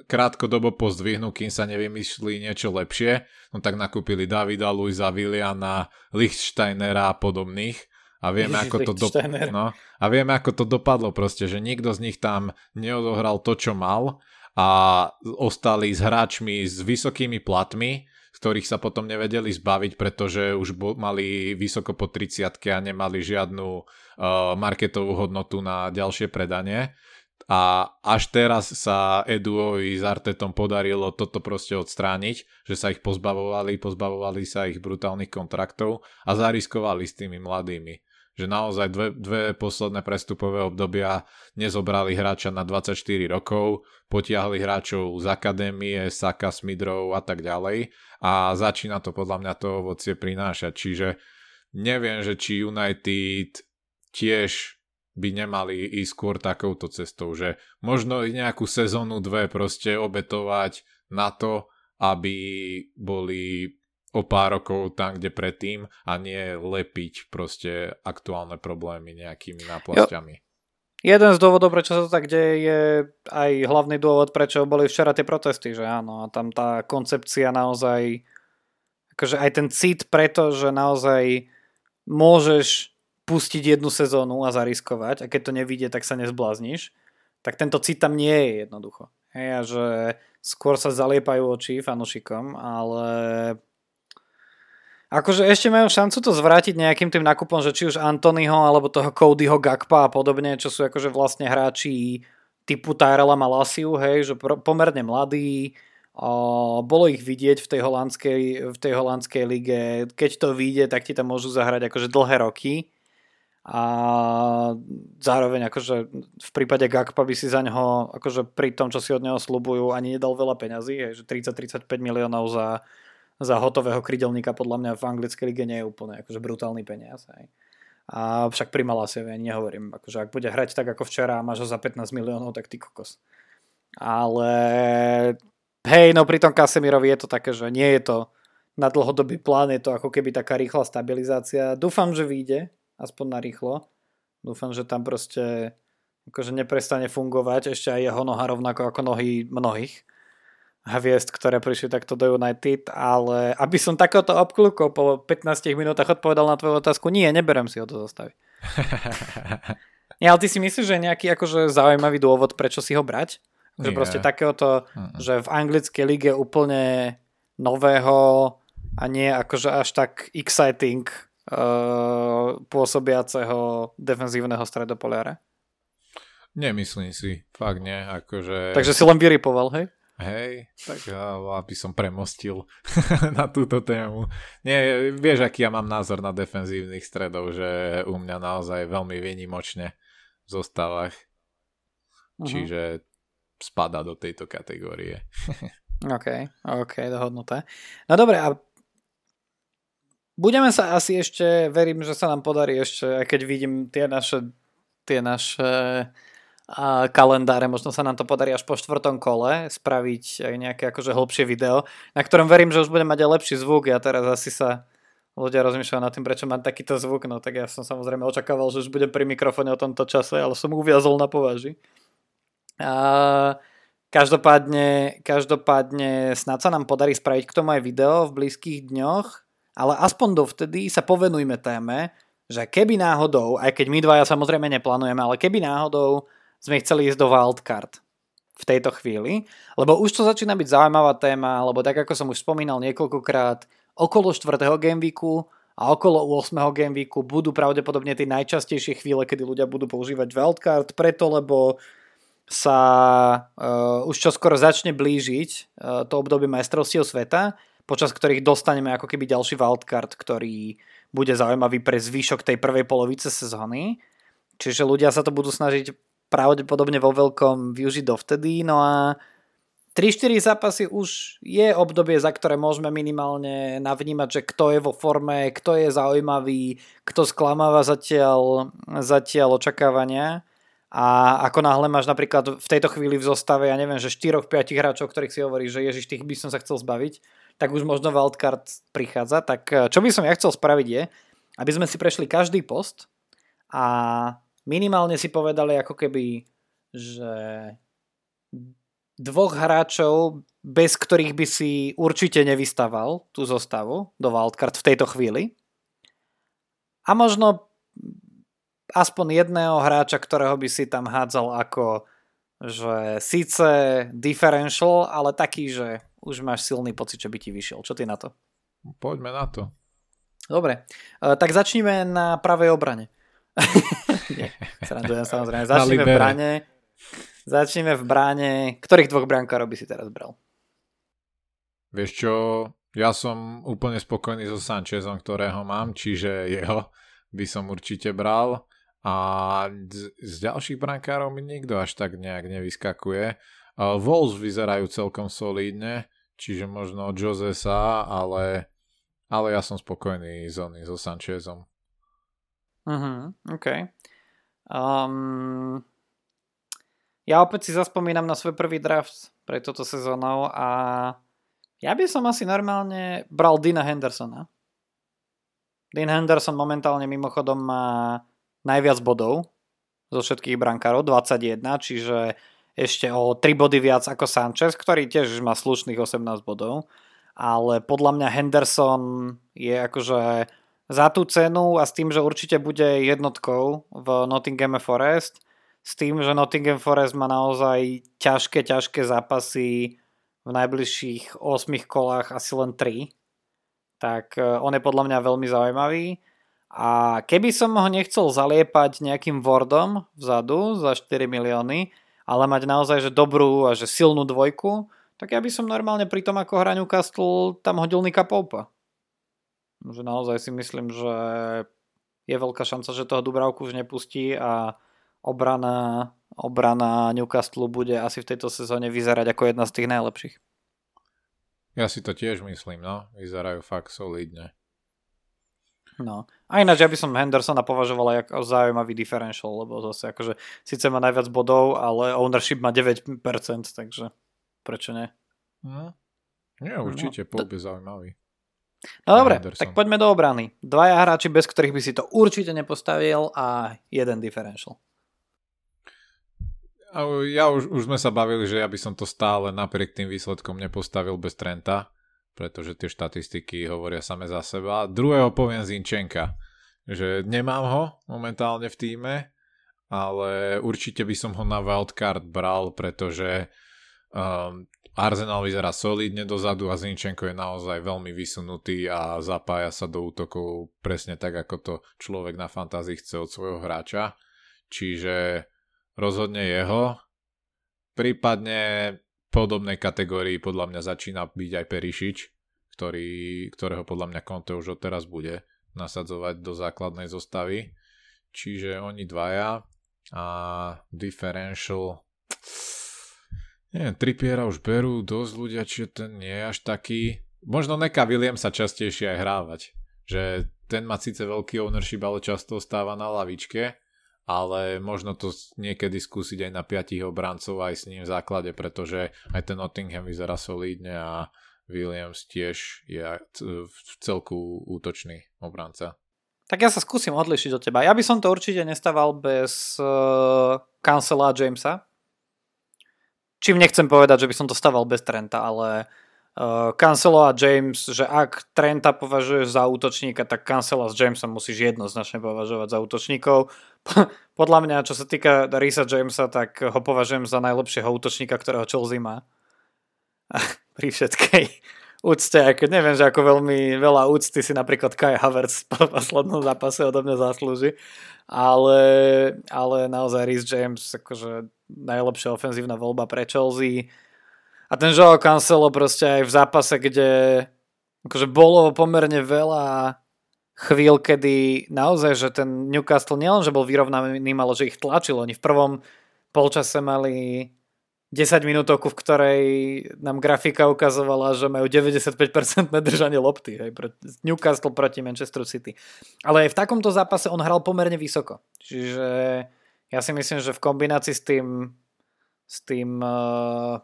krátkodobo pozdvihnú, kým sa nevymyslí niečo lepšie, no tak nakúpili Davida, Luisa, Williana, Lichtsteinera a podobných a vieme, ako to do... no, a vieme, ako to dopadlo proste, že nikto z nich tam neodohral to, čo mal a ostali s hráčmi s vysokými platmi, z ktorých sa potom nevedeli zbaviť, pretože už bo, mali vysoko po 30 a nemali žiadnu uh, marketovú hodnotu na ďalšie predanie. A až teraz sa Eduovi s Artetom podarilo toto proste odstrániť, že sa ich pozbavovali, pozbavovali sa ich brutálnych kontraktov a zariskovali s tými mladými že naozaj dve, dve posledné prestupové obdobia nezobrali hráča na 24 rokov, potiahli hráčov z akadémie, Saka, Smidrov a tak ďalej a začína to podľa mňa to ovocie prinášať. Čiže neviem, že či United tiež by nemali ísť skôr takouto cestou, že možno i nejakú sezónu dve proste obetovať na to, aby boli o pár rokov tam, kde predtým a nie lepiť proste aktuálne problémy nejakými náplasťami. Jo. Jeden z dôvodov, prečo sa to tak deje, je aj hlavný dôvod, prečo boli včera tie protesty, že áno, a tam tá koncepcia naozaj, akože aj ten cit preto, že naozaj môžeš pustiť jednu sezónu a zariskovať a keď to nevidie, tak sa nezblázniš, tak tento cit tam nie je jednoducho. Hej, a že skôr sa zaliepajú oči fanušikom, ale Akože ešte majú šancu to zvrátiť nejakým tým nakupom, že či už Antonyho alebo toho Codyho Gakpa a podobne, čo sú akože vlastne hráči typu Tyrella Malasiu, hej, že pomerne mladý, o, bolo ich vidieť v tej holandskej, v tej holandskej lige, keď to vyjde, tak ti tam môžu zahrať akože dlhé roky. A zároveň akože v prípade Gakpa by si za neho akože pri tom, čo si od neho slubujú, ani nedal veľa peňazí, hej, že 30-35 miliónov za, za hotového krydelníka podľa mňa v anglickej lige nie je úplne akože brutálny peniaz. Hej. A však pri Malasiovi ani nehovorím. Akože ak bude hrať tak ako včera a máš ho za 15 miliónov, tak ty kokos. Ale hej, no pri tom Kasemirovi je to také, že nie je to na dlhodobý plán, je to ako keby taká rýchla stabilizácia. Dúfam, že vyjde, aspoň na rýchlo. Dúfam, že tam proste akože neprestane fungovať ešte aj jeho noha rovnako ako nohy mnohých hviezd, ktoré prišli takto do United, ale aby som takéto obklukol po 15 minútach odpovedal na tvoju otázku, nie, neberem si ho do zostavy. nie, ale ty si myslíš, že je nejaký akože zaujímavý dôvod, prečo si ho brať? Že nie. proste takéhoto, mm. že v anglickej lige úplne nového a nie akože až tak exciting uh, pôsobiaceho defenzívneho stredopoliara? Nemyslím si, fakt nie. Akože... Takže si len vyripoval, hej? Hej, tak aby som premostil na túto tému. Nie, vieš, aký ja mám názor na defenzívnych stredov, že u mňa naozaj veľmi výnimočne v zostavách. Uh-huh. Čiže spada do tejto kategórie. OK, OK, dohodnuté. No dobre, a budeme sa asi ešte, verím, že sa nám podarí ešte, keď vidím tie naše, tie naše kalendáre, možno sa nám to podarí až po štvrtom kole spraviť aj nejaké akože hlbšie video, na ktorom verím, že už budem mať aj lepší zvuk. Ja teraz asi sa ľudia rozmýšľajú nad tým, prečo mám takýto zvuk, no tak ja som samozrejme očakával, že už budem pri mikrofóne o tomto čase, ale som uviazol na považi. A každopádne, každopádne snad sa nám podarí spraviť k tomu aj video v blízkych dňoch, ale aspoň dovtedy sa povenujme téme, že keby náhodou, aj keď my dvaja samozrejme neplánujeme, ale keby náhodou sme chceli ísť do wildcard v tejto chvíli, lebo už to začína byť zaujímavá téma, lebo tak ako som už spomínal niekoľkokrát, okolo 4. gameweeku a okolo 8. gameweeku budú pravdepodobne tie najčastejšie chvíle, kedy ľudia budú používať wildcard, preto lebo sa uh, už čoskoro začne blížiť uh, to obdobie majstrovstiev sveta, počas ktorých dostaneme ako keby ďalší wildcard, ktorý bude zaujímavý pre zvyšok tej prvej polovice sezóny. Čiže ľudia sa to budú snažiť pravdepodobne vo veľkom využiť dovtedy. No a 3-4 zápasy už je obdobie, za ktoré môžeme minimálne navnímať, že kto je vo forme, kto je zaujímavý, kto sklamáva zatiaľ, zatiaľ očakávania. A ako náhle máš napríklad v tejto chvíli v zostave, ja neviem, že 4-5 hráčov, ktorých si hovorí, že ježiš, tých by som sa chcel zbaviť, tak už možno wildcard prichádza. Tak čo by som ja chcel spraviť je, aby sme si prešli každý post a minimálne si povedali ako keby, že dvoch hráčov, bez ktorých by si určite nevystával tú zostavu do wildcard v tejto chvíli. A možno aspoň jedného hráča, ktorého by si tam hádzal ako že síce differential, ale taký, že už máš silný pocit, že by ti vyšiel. Čo ty na to? Poďme na to. Dobre, e, tak začníme na pravej obrane. Nie, srandujem samozrejme. Začneme v bráne. Začneme v bráne. Ktorých dvoch brankárov by si teraz bral? Vieš čo, ja som úplne spokojný so Sanchezom, ktorého mám, čiže jeho by som určite bral. A z, z ďalších brankárov mi nikto až tak nejak nevyskakuje. Wolves vyzerajú celkom solídne, čiže možno Jose sa, ale, ale ja som spokojný so, so Sanchezom. Uh-huh, OK. Um, ja opäť si zaspomínam na svoj prvý draft pre toto sezónou a ja by som asi normálne bral Dina Hendersona. Dean Henderson momentálne mimochodom má najviac bodov zo všetkých brankárov, 21, čiže ešte o 3 body viac ako Sanchez, ktorý tiež má slušných 18 bodov. Ale podľa mňa Henderson je akože za tú cenu a s tým, že určite bude jednotkou v Nottingham Forest, s tým, že Nottingham Forest má naozaj ťažké, ťažké zápasy v najbližších 8 kolách asi len 3, tak e, on je podľa mňa veľmi zaujímavý. A keby som ho nechcel zaliepať nejakým Wordom vzadu za 4 milióny, ale mať naozaj že dobrú a že silnú dvojku, tak ja by som normálne pri tom, ako hra Newcastle, tam hodil Nika Poupa. Že naozaj si myslím, že je veľká šanca, že toho Dubravku už nepustí a obrana, obrana Newcastle bude asi v tejto sezóne vyzerať ako jedna z tých najlepších. Ja si to tiež myslím, no. Vyzerajú fakt solidne. No. A ináč ja by som Hendersona považoval ako zaujímavý differential, lebo zase akože síce má najviac bodov, ale ownership má 9%, takže prečo nie? No. Nie, určite, no. Pope je zaujímavý. No dobre, tak poďme do obrany. Dvaja hráči, bez ktorých by si to určite nepostavil a jeden differential. Ja už, už sme sa bavili, že ja by som to stále napriek tým výsledkom nepostavil bez Trenta, pretože tie štatistiky hovoria same za seba. Druhého poviem Zinčenka, že nemám ho momentálne v týme, ale určite by som ho na wildcard bral, pretože um, Arsenal vyzerá solidne dozadu a Zinčenko je naozaj veľmi vysunutý a zapája sa do útokov presne tak, ako to človek na fantázii chce od svojho hráča. Čiže rozhodne jeho. Prípadne podobnej kategórii podľa mňa začína byť aj Perišič, ktorý, ktorého podľa mňa Conte už odteraz bude nasadzovať do základnej zostavy. Čiže oni dvaja a differential neviem, Trippiera už berú dosť ľudia, čiže ten nie je až taký. Možno Neka William sa častejšie aj hrávať. Že ten má síce veľký ownership, ale často stáva na lavičke, ale možno to niekedy skúsiť aj na piatich obrancov aj s ním v základe, pretože aj ten Nottingham vyzerá solídne a Williams tiež je v celku útočný obranca. Tak ja sa skúsim odlišiť od teba. Ja by som to určite nestával bez uh, Cancela Jamesa, Čím nechcem povedať, že by som to staval bez Trenta, ale uh, Cancelo a James, že ak Trenta považuješ za útočníka, tak Cancela s Jamesom musíš jednoznačne považovať za útočníkov. Podľa mňa, čo sa týka Risa Jamesa, tak ho považujem za najlepšieho útočníka, ktorého Chelsea má. Pri všetkej úcte, aj keď neviem, že ako veľmi veľa úcty si napríklad Kai Havertz po poslednom zápase odo mňa zaslúži, ale, ale naozaj Rhys James akože najlepšia ofenzívna voľba pre Chelsea. A ten Joao Cancelo proste aj v zápase, kde akože bolo pomerne veľa chvíľ, kedy naozaj, že ten Newcastle nielen, že bol vyrovnaný, ale že ich tlačil. Oni v prvom polčase mali 10 minútovku, v ktorej nám grafika ukazovala, že majú 95% držanie lopty. Hej, Newcastle proti Manchester City. Ale aj v takomto zápase on hral pomerne vysoko. Čiže ja si myslím, že v kombinácii s tým, s tým uh,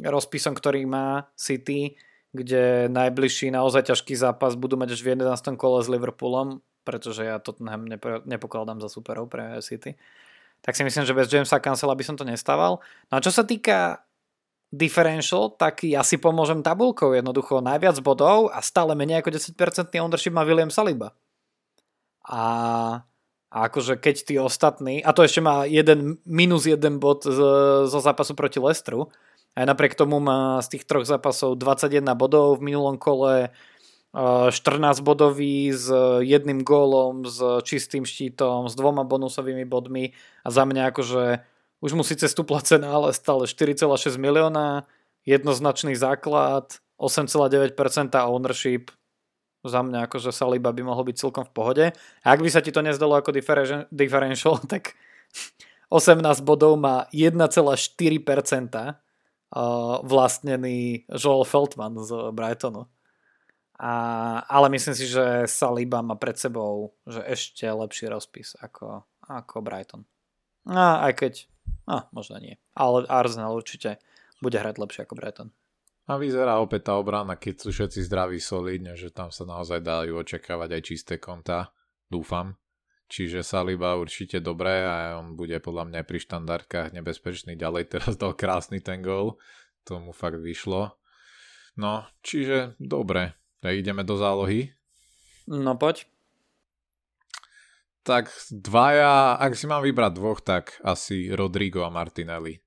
rozpisom, ktorý má City, kde najbližší naozaj ťažký zápas budú mať až v 11. kole s Liverpoolom, pretože ja Tottenham nepo, nepokladám za superov pre City, tak si myslím, že bez Jamesa Cancela by som to nestával. No a čo sa týka differential, tak ja si pomôžem tabulkou. Jednoducho najviac bodov a stále menej ako 10% ownership má William Saliba. A a akože keď tí ostatní, a to ešte má jeden, minus jeden bod zo zápasu proti Lestru, aj napriek tomu má z tých troch zápasov 21 bodov, v minulom kole 14 bodový s jedným gólom, s čistým štítom, s dvoma bonusovými bodmi. A za mňa akože už mu síce stúpla cena, ale stále 4,6 milióna, jednoznačný základ, 8,9% ownership, za mňa akože Saliba by mohol byť celkom v pohode. A ak by sa ti to nezdalo ako differential, tak 18 bodov má 1,4% vlastnený Joel Feldman z Brightonu. A, ale myslím si, že Saliba má pred sebou že ešte lepší rozpis ako, ako Brighton. A aj keď, a možno nie. Ale Arsenal určite bude hrať lepšie ako Brighton. A vyzerá opäť tá obrana, keď sú všetci zdraví solidne, že tam sa naozaj dajú očakávať aj čisté konta. Dúfam. Čiže Saliba určite dobré a on bude podľa mňa pri štandardkách nebezpečný. Ďalej teraz dal krásny ten gol. Tomu fakt vyšlo. No, čiže dobre. Tak ideme do zálohy. No poď. Tak dvaja, ak si mám vybrať dvoch, tak asi Rodrigo a Martinelli.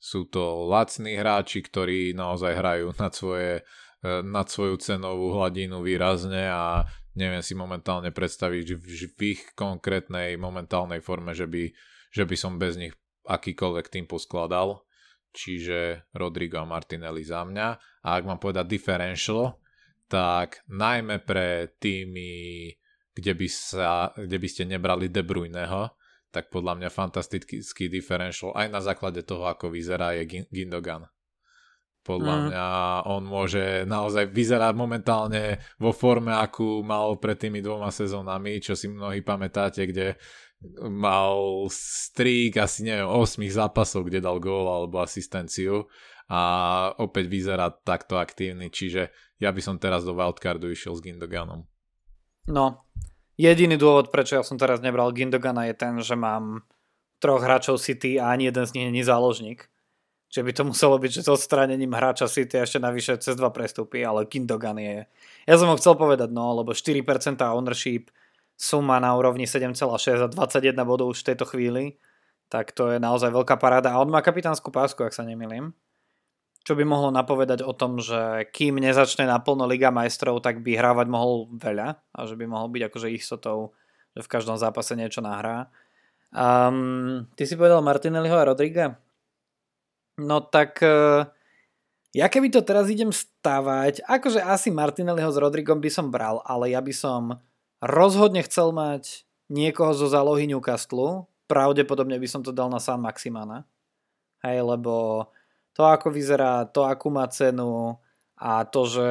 Sú to lacní hráči, ktorí naozaj hrajú nad, svoje, e, nad svoju cenovú hladinu výrazne a neviem si momentálne predstaviť v ich konkrétnej momentálnej forme, že by, že by som bez nich akýkoľvek tým poskladal. Čiže Rodrigo a Martinelli za mňa. A ak mám povedať differential, tak najmä pre týmy, kde by, sa, kde by ste nebrali De Bruyneho, tak podľa mňa fantastický differential aj na základe toho, ako vyzerá je Gindogan. Podľa mm. mňa on môže naozaj vyzerať momentálne vo forme, akú mal pred tými dvoma sezónami, čo si mnohí pamätáte, kde mal strík asi neviem 8 zápasov, kde dal gól alebo asistenciu a opäť vyzerá takto aktívny, čiže ja by som teraz do wildcardu išiel s Gindoganom. No, jediný dôvod, prečo ja som teraz nebral Gindogana je ten, že mám troch hráčov City a ani jeden z nich je záložník. Čiže by to muselo byť, že s odstránením hráča City ešte navyše cez dva prestupy, ale Gindogan je... Ja som ho chcel povedať, no, lebo 4% ownership, suma na úrovni 7,6 a 21 bodov už v tejto chvíli, tak to je naozaj veľká paráda. A on má kapitánsku pásku, ak sa nemýlim. Čo by mohlo napovedať o tom, že kým nezačne naplno Liga majstrov, tak by hrávať mohol veľa a že by mohol byť akože istotou, že v každom zápase niečo nahrá. Um, ty si povedal Martinelliho a Rodriga? No tak uh, ja keby to teraz idem stavať, akože asi Martinelliho s Rodrigom by som bral, ale ja by som rozhodne chcel mať niekoho zo zálohy Newcastle, pravdepodobne by som to dal na San Maximana. Hej, lebo to ako vyzerá, to akú má cenu a to, že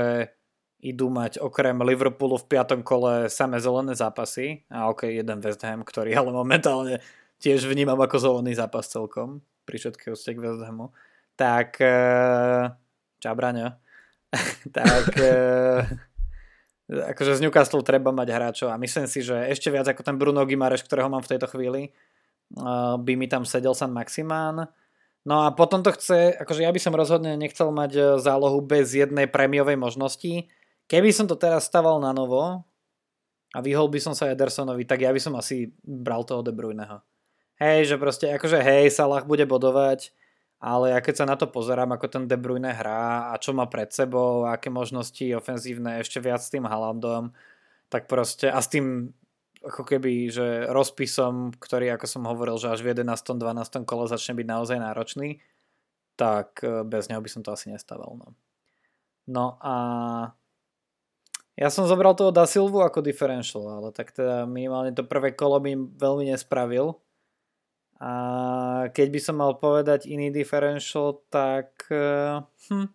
idú mať okrem Liverpoolu v piatom kole samé zelené zápasy. A ok, jeden West Ham, ktorý ale momentálne tiež vnímam ako zelený zápas celkom pri všetkých úcte k West Hamu, tak uh, čabraňa, tak uh, akože z Newcastle treba mať hráčov a myslím si, že ešte viac ako ten Bruno Gimareš, ktorého mám v tejto chvíli, uh, by mi tam sedel San Maximán. No a potom to chce, akože ja by som rozhodne nechcel mať zálohu bez jednej prémiovej možnosti. Keby som to teraz staval na novo a vyhol by som sa Edersonovi, tak ja by som asi bral toho De Bruyneho. Hej, že proste akože hej, Salah bude bodovať, ale ja keď sa na to pozerám, ako ten De Bruyne hrá a čo má pred sebou, aké možnosti ofenzívne ešte viac s tým Haalandom, tak proste a s tým ako keby, že rozpisom, ktorý, ako som hovoril, že až v 11. 12. kole začne byť naozaj náročný, tak e, bez neho by som to asi nestával. No, no a ja som zobral toho Da Silvu ako differential, ale tak teda minimálne to prvé kolo mi veľmi nespravil, a keď by som mal povedať iný differential, tak... Eh, hm,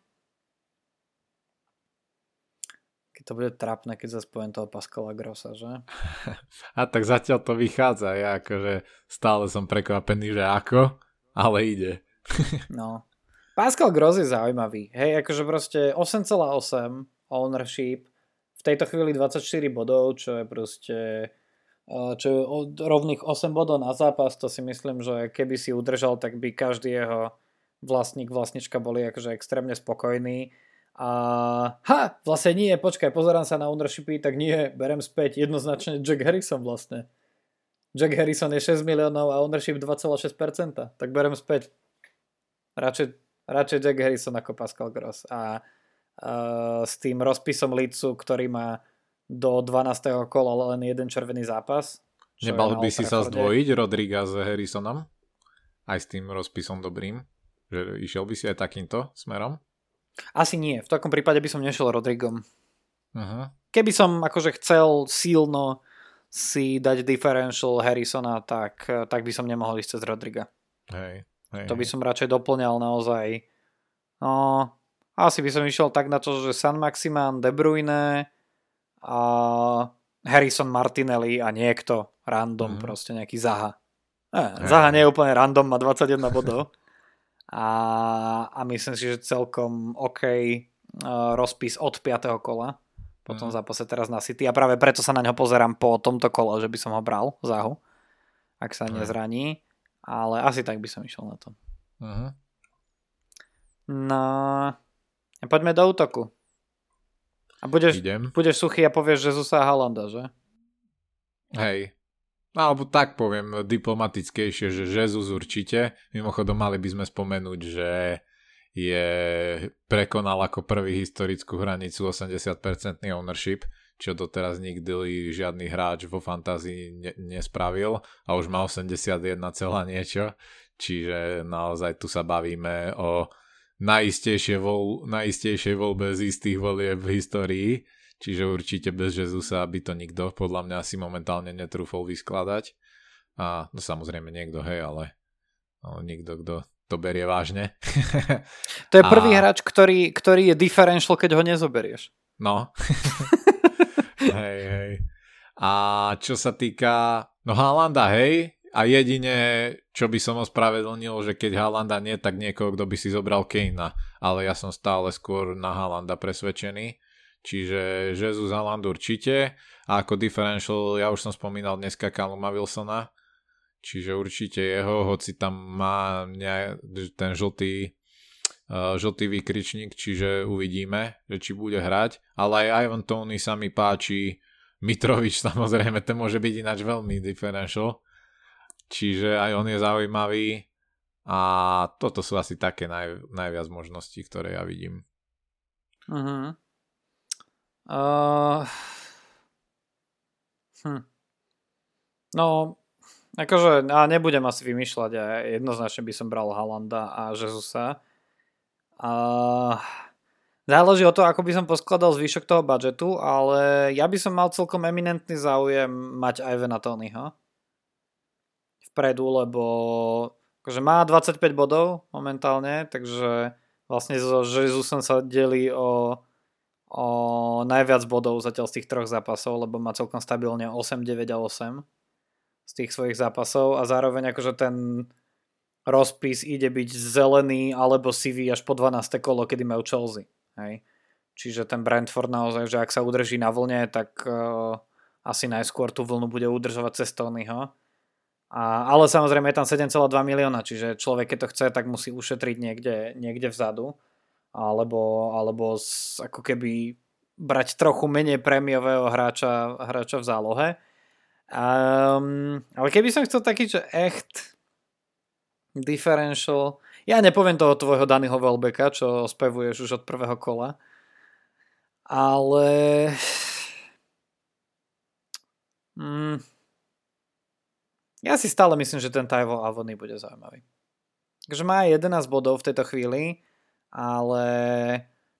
keď to bude trapné, keď zase poviem toho Pascala Grossa, že? A tak zatiaľ to vychádza, ja akože stále som prekvapený, že ako, ale ide. no. Pascal Gross je zaujímavý. Hej, akože proste 8,8 ownership, v tejto chvíli 24 bodov, čo je proste čo je od rovných 8 bodov na zápas, to si myslím, že keby si udržal, tak by každý jeho vlastník, vlastnička boli akože extrémne spokojní. A ha, vlastne nie, počkaj, pozerám sa na ownershipy, tak nie, berem späť jednoznačne Jack Harrison vlastne. Jack Harrison je 6 miliónov a ownership 2,6%, tak berem späť. Radšej, radšej Jack Harrison ako Pascal Gross. A uh, s tým rozpisom Lidsu, ktorý má do 12. kola len jeden červený zápas. Nebal by si sa zdvojiť Rodriga s Harrisonom? Aj s tým rozpisom dobrým? Že išiel by si aj takýmto smerom? Asi nie. V takom prípade by som nešiel Rodrigom. Uh-huh. Keby som akože chcel silno si dať differential Harrisona, tak, tak by som nemohol ísť cez Rodriga. Hej, hej, to by som radšej doplňal naozaj. No, asi by som išiel tak na to, že San Maximán, De Bruyne, a Harrison Martinelli a niekto random, mm. proste nejaký Zaha. Eh, Zaha nie je úplne random, má 21 bodov. A, a myslím si, že celkom OK uh, rozpis od 5. kola po tom mm. zápase teraz na City a práve preto sa na ňo pozerám po tomto kole, že by som ho bral, Zahu, ak sa nezraní, ale asi tak by som išiel na to. Mm. No, poďme do útoku. A budeš, Idem. budeš suchý a povieš, že Zusa Halanda, že? Hej. Alebo tak poviem diplomatickejšie, že Jezus určite. Mimochodom mali by sme spomenúť, že je prekonal ako prvý historickú hranicu 80% ownership, čo doteraz nikdy žiadny hráč vo fantázii ne- nespravil a už má 81 celá niečo, čiže naozaj tu sa bavíme o najistejšej, vol, najistejšej voľbe z istých volieb v histórii, čiže určite bez Jezusa by to nikto podľa mňa si momentálne netrúfol vyskladať. A no samozrejme niekto, hej, ale no, nikto, kto to berie vážne. to je prvý a... hráč, ktorý, ktorý je differential, keď ho nezoberieš. No. hej, hej. A čo sa týka, no Haalanda, hej, a jedine, čo by som ospravedlnil, že keď Haalanda nie, tak niekoho, kto by si zobral Kejna. Ale ja som stále skôr na Haalanda presvedčený. Čiže Jesus Haaland určite. A ako differential, ja už som spomínal dneska Kaluma Wilsona. Čiže určite jeho, hoci tam má ten žltý, uh, žltý výkričník, čiže uvidíme, že či bude hrať. Ale aj Ivan Tony sa mi páči. Mitrovič samozrejme, ten môže byť ináč veľmi differential čiže aj on je zaujímavý a toto sú asi také naj, najviac možností, ktoré ja vidím. Uh-huh. Uh... Hm. No, akože, a nebudem asi vymýšľať, a jednoznačne by som bral Halanda a Jezusa. A záleží o to, ako by som poskladal zvyšok toho budžetu, ale ja by som mal celkom eminentný záujem mať Ivana Tonyho vpredu, lebo akože má 25 bodov momentálne, takže vlastne so Jezusom sa delí o, o najviac bodov zatiaľ z tých troch zápasov, lebo má celkom stabilne 8, 9 a 8 z tých svojich zápasov a zároveň akože ten rozpis ide byť zelený alebo sivý až po 12. kolo, kedy majú Chelsea. Hej. Čiže ten Brentford naozaj, že ak sa udrží na vlne, tak uh, asi najskôr tú vlnu bude udržovať cez Tonyho. A, ale samozrejme je tam 7,2 milióna, čiže človek keď to chce, tak musí ušetriť niekde, niekde vzadu. Alebo, alebo z, ako keby brať trochu menej prémiového hráča, hráča v zálohe. Um, ale keby som chcel taký, že echt differential, ja nepoviem toho tvojho Danyho Welbecka, čo spevuješ už od prvého kola, ale mm, ja si stále myslím, že ten Taivo Avony bude zaujímavý. Takže má 11 bodov v tejto chvíli, ale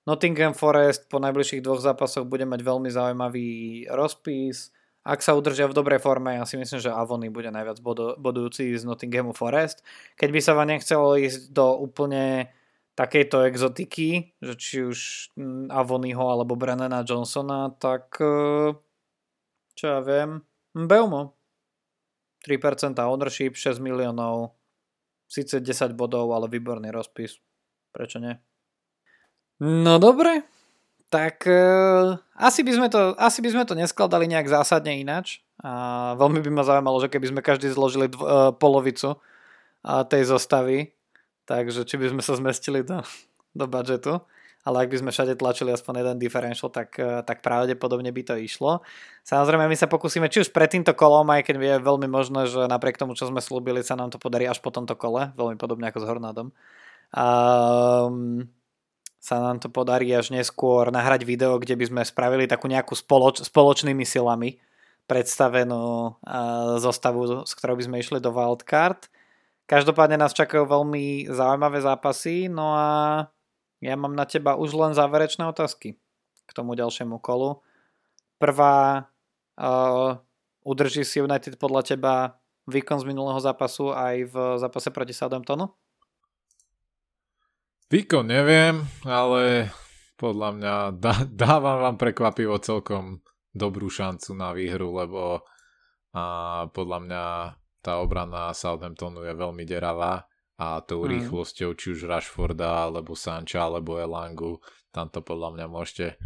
Nottingham Forest po najbližších dvoch zápasoch bude mať veľmi zaujímavý rozpis. Ak sa udržia v dobrej forme, ja si myslím, že Avony bude najviac bodo, bodujúci z Nottinghamu Forest. Keď by sa vám nechcelo ísť do úplne takejto exotiky, že či už mm, Avonyho alebo Brennana Johnsona, tak eh, čo ja viem, Belmo. 3% ownership, 6 miliónov, síce 10 bodov, ale výborný rozpis. Prečo nie? No dobre, tak uh, asi, by sme to, asi by sme to neskladali nejak zásadne inač. A veľmi by ma zaujímalo, že keby sme každý zložili dv- uh, polovicu uh, tej zostavy, takže či by sme sa zmestili do, do budžetu ale ak by sme všade tlačili aspoň jeden differential, tak, eh, tak pravdepodobne by to išlo. Samozrejme, my sa pokúsime či už pred týmto kolom, aj keď je veľmi možné, že napriek tomu, čo sme slúbili, sa nám to podarí až po tomto kole, veľmi podobne ako s Hornádom. Um, sa nám to podarí až neskôr nahrať video, kde by sme spravili takú nejakú spoloč, spoločnými silami predstavenú uh, zostavu, s ktorou by sme išli do Wildcard. Každopádne nás čakajú veľmi zaujímavé zápasy, no a ja mám na teba už len záverečné otázky k tomu ďalšiemu kolu. Prvá, uh, udrží si United podľa teba výkon z minulého zápasu aj v zápase proti Southamptonu? Výkon neviem, ale podľa mňa dá, dávam vám prekvapivo celkom dobrú šancu na výhru, lebo a podľa mňa tá obrana Southamptonu je veľmi deravá a tou mm. rýchlosťou či už Rashforda, alebo Sancha, alebo Elangu, tam to podľa mňa môžete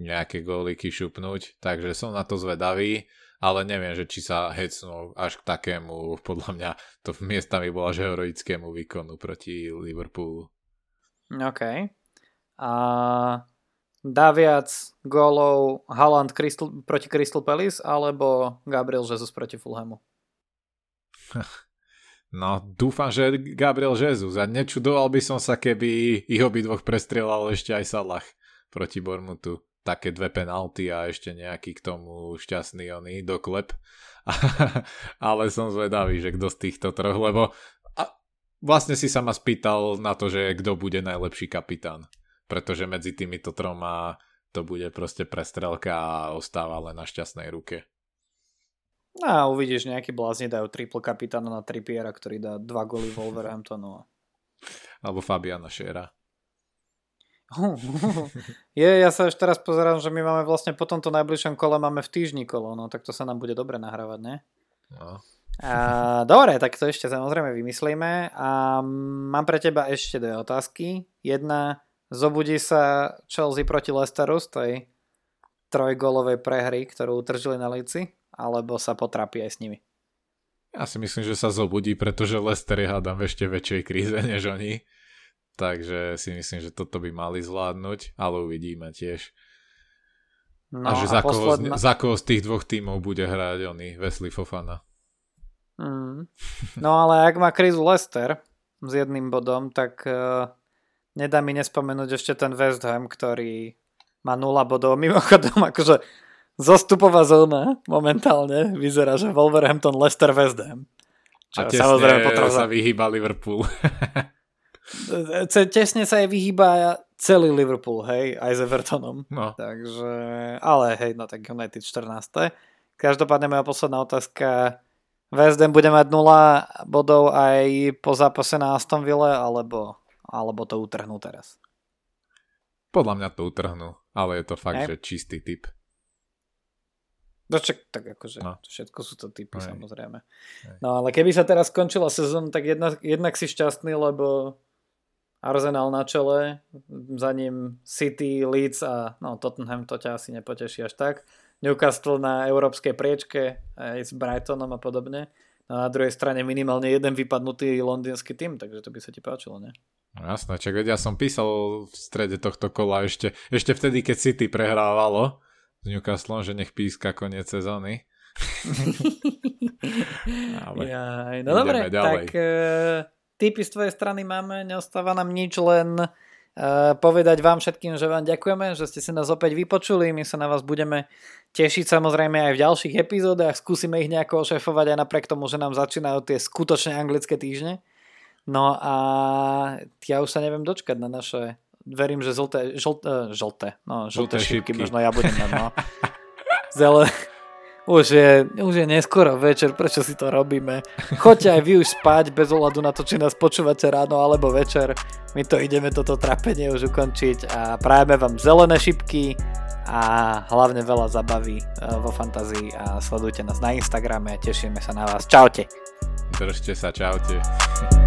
nejaké góliky šupnúť, takže som na to zvedavý, ale neviem, že či sa hecnú až k takému, podľa mňa to miestami bola že heroickému výkonu proti Liverpoolu. OK. A dá viac gólov Haaland Crystal, proti Crystal Palace alebo Gabriel Jesus proti Fulhamu? No, dúfam, že Gabriel Jesus. A nečudoval by som sa, keby ich obidvoch prestrelal ešte aj Salah proti Bormutu. také dve penalty a ešte nejaký k tomu šťastný oný doklep. Ale som zvedavý, že kto z týchto troch, lebo vlastne si sa ma spýtal na to, že kto bude najlepší kapitán. Pretože medzi týmito troma to bude proste prestrelka a ostáva len na šťastnej ruke. No a uvidíš, nejaký blázni dajú triple kapitána na Trippiera, ktorý dá dva goly Wolverhamptonu. Alebo Fabiana Šera. Je, ja sa ešte teraz pozerám, že my máme vlastne po tomto najbližšom kole máme v týždni kolo, no tak to sa nám bude dobre nahrávať, ne? No. A, dobre, tak to ešte samozrejme vymyslíme a mám pre teba ešte dve otázky. Jedna, zobudí sa Chelsea proti Leicesteru z tej trojgolovej prehry, ktorú utržili na lici, alebo sa potrapí aj s nimi? Ja si myslím, že sa zobudí, pretože Leicester je hádam v ešte väčšej kríze než oni. Takže si myslím, že toto by mali zvládnuť, ale uvidíme tiež. No, a že a za, posledná... koho, za koho z tých dvoch tímov bude hrať oni, Wesley Fofana. Mm. No ale ak má krízu Lester s jedným bodom, tak uh, nedá mi nespomenúť ešte ten West Ham, ktorý má 0 bodov. Mimochodom, akože zostupová zóna momentálne vyzerá, že Wolverhampton, Leicester, West Ham. Čo a tesne samozrejme sa vyhýba Liverpool. tesne sa aj vyhýba celý Liverpool, hej, aj s Evertonom. No. Takže, ale hej, no tak United 14. Každopádne moja posledná otázka. West Ham bude mať 0 bodov aj po zápase na Aston Ville, alebo, alebo to utrhnú teraz? Podľa mňa to utrhnú, ale je to fakt, hej. že čistý typ. No čak, tak akože no. všetko sú to typy Hej. samozrejme. Hej. No ale keby sa teraz skončila sezóna, tak jednak, jednak si šťastný, lebo Arsenal na čele, za ním City, Leeds a no, Tottenham to ťa asi nepoteší až tak. Newcastle na európskej priečke aj s Brightonom a podobne. No, na druhej strane minimálne jeden vypadnutý londýnsky tým, takže to by sa ti páčilo, ne? No jasné, čak ja som písal v strede tohto kola ešte, ešte vtedy, keď City prehrávalo s Newcastlom, že nech píska koniec sezóny. Ale ja, no dobre, ďalej. tak uh, tipy z tvojej strany máme, neostáva nám nič, len uh, povedať vám všetkým, že vám ďakujeme, že ste si nás opäť vypočuli, my sa na vás budeme tešiť samozrejme aj v ďalších epizódach, skúsime ich nejako ošefovať aj napriek tomu, že nám začínajú tie skutočne anglické týždne. No a ja už sa neviem dočkať na naše, verím, že žlté, žlté, žlté, no, žlté, žlté šipky, šipky, možno ja budem mať, no. Zele, už je, už je neskoro večer, prečo si to robíme? Choďte aj vy už spať bez ohľadu na to, či nás počúvate ráno alebo večer. My to ideme toto trapenie už ukončiť a prajeme vám zelené šipky a hlavne veľa zabaví e, vo fantázii a sledujte nás na Instagrame a tešíme sa na vás. Čaute. Držte sa, čaute.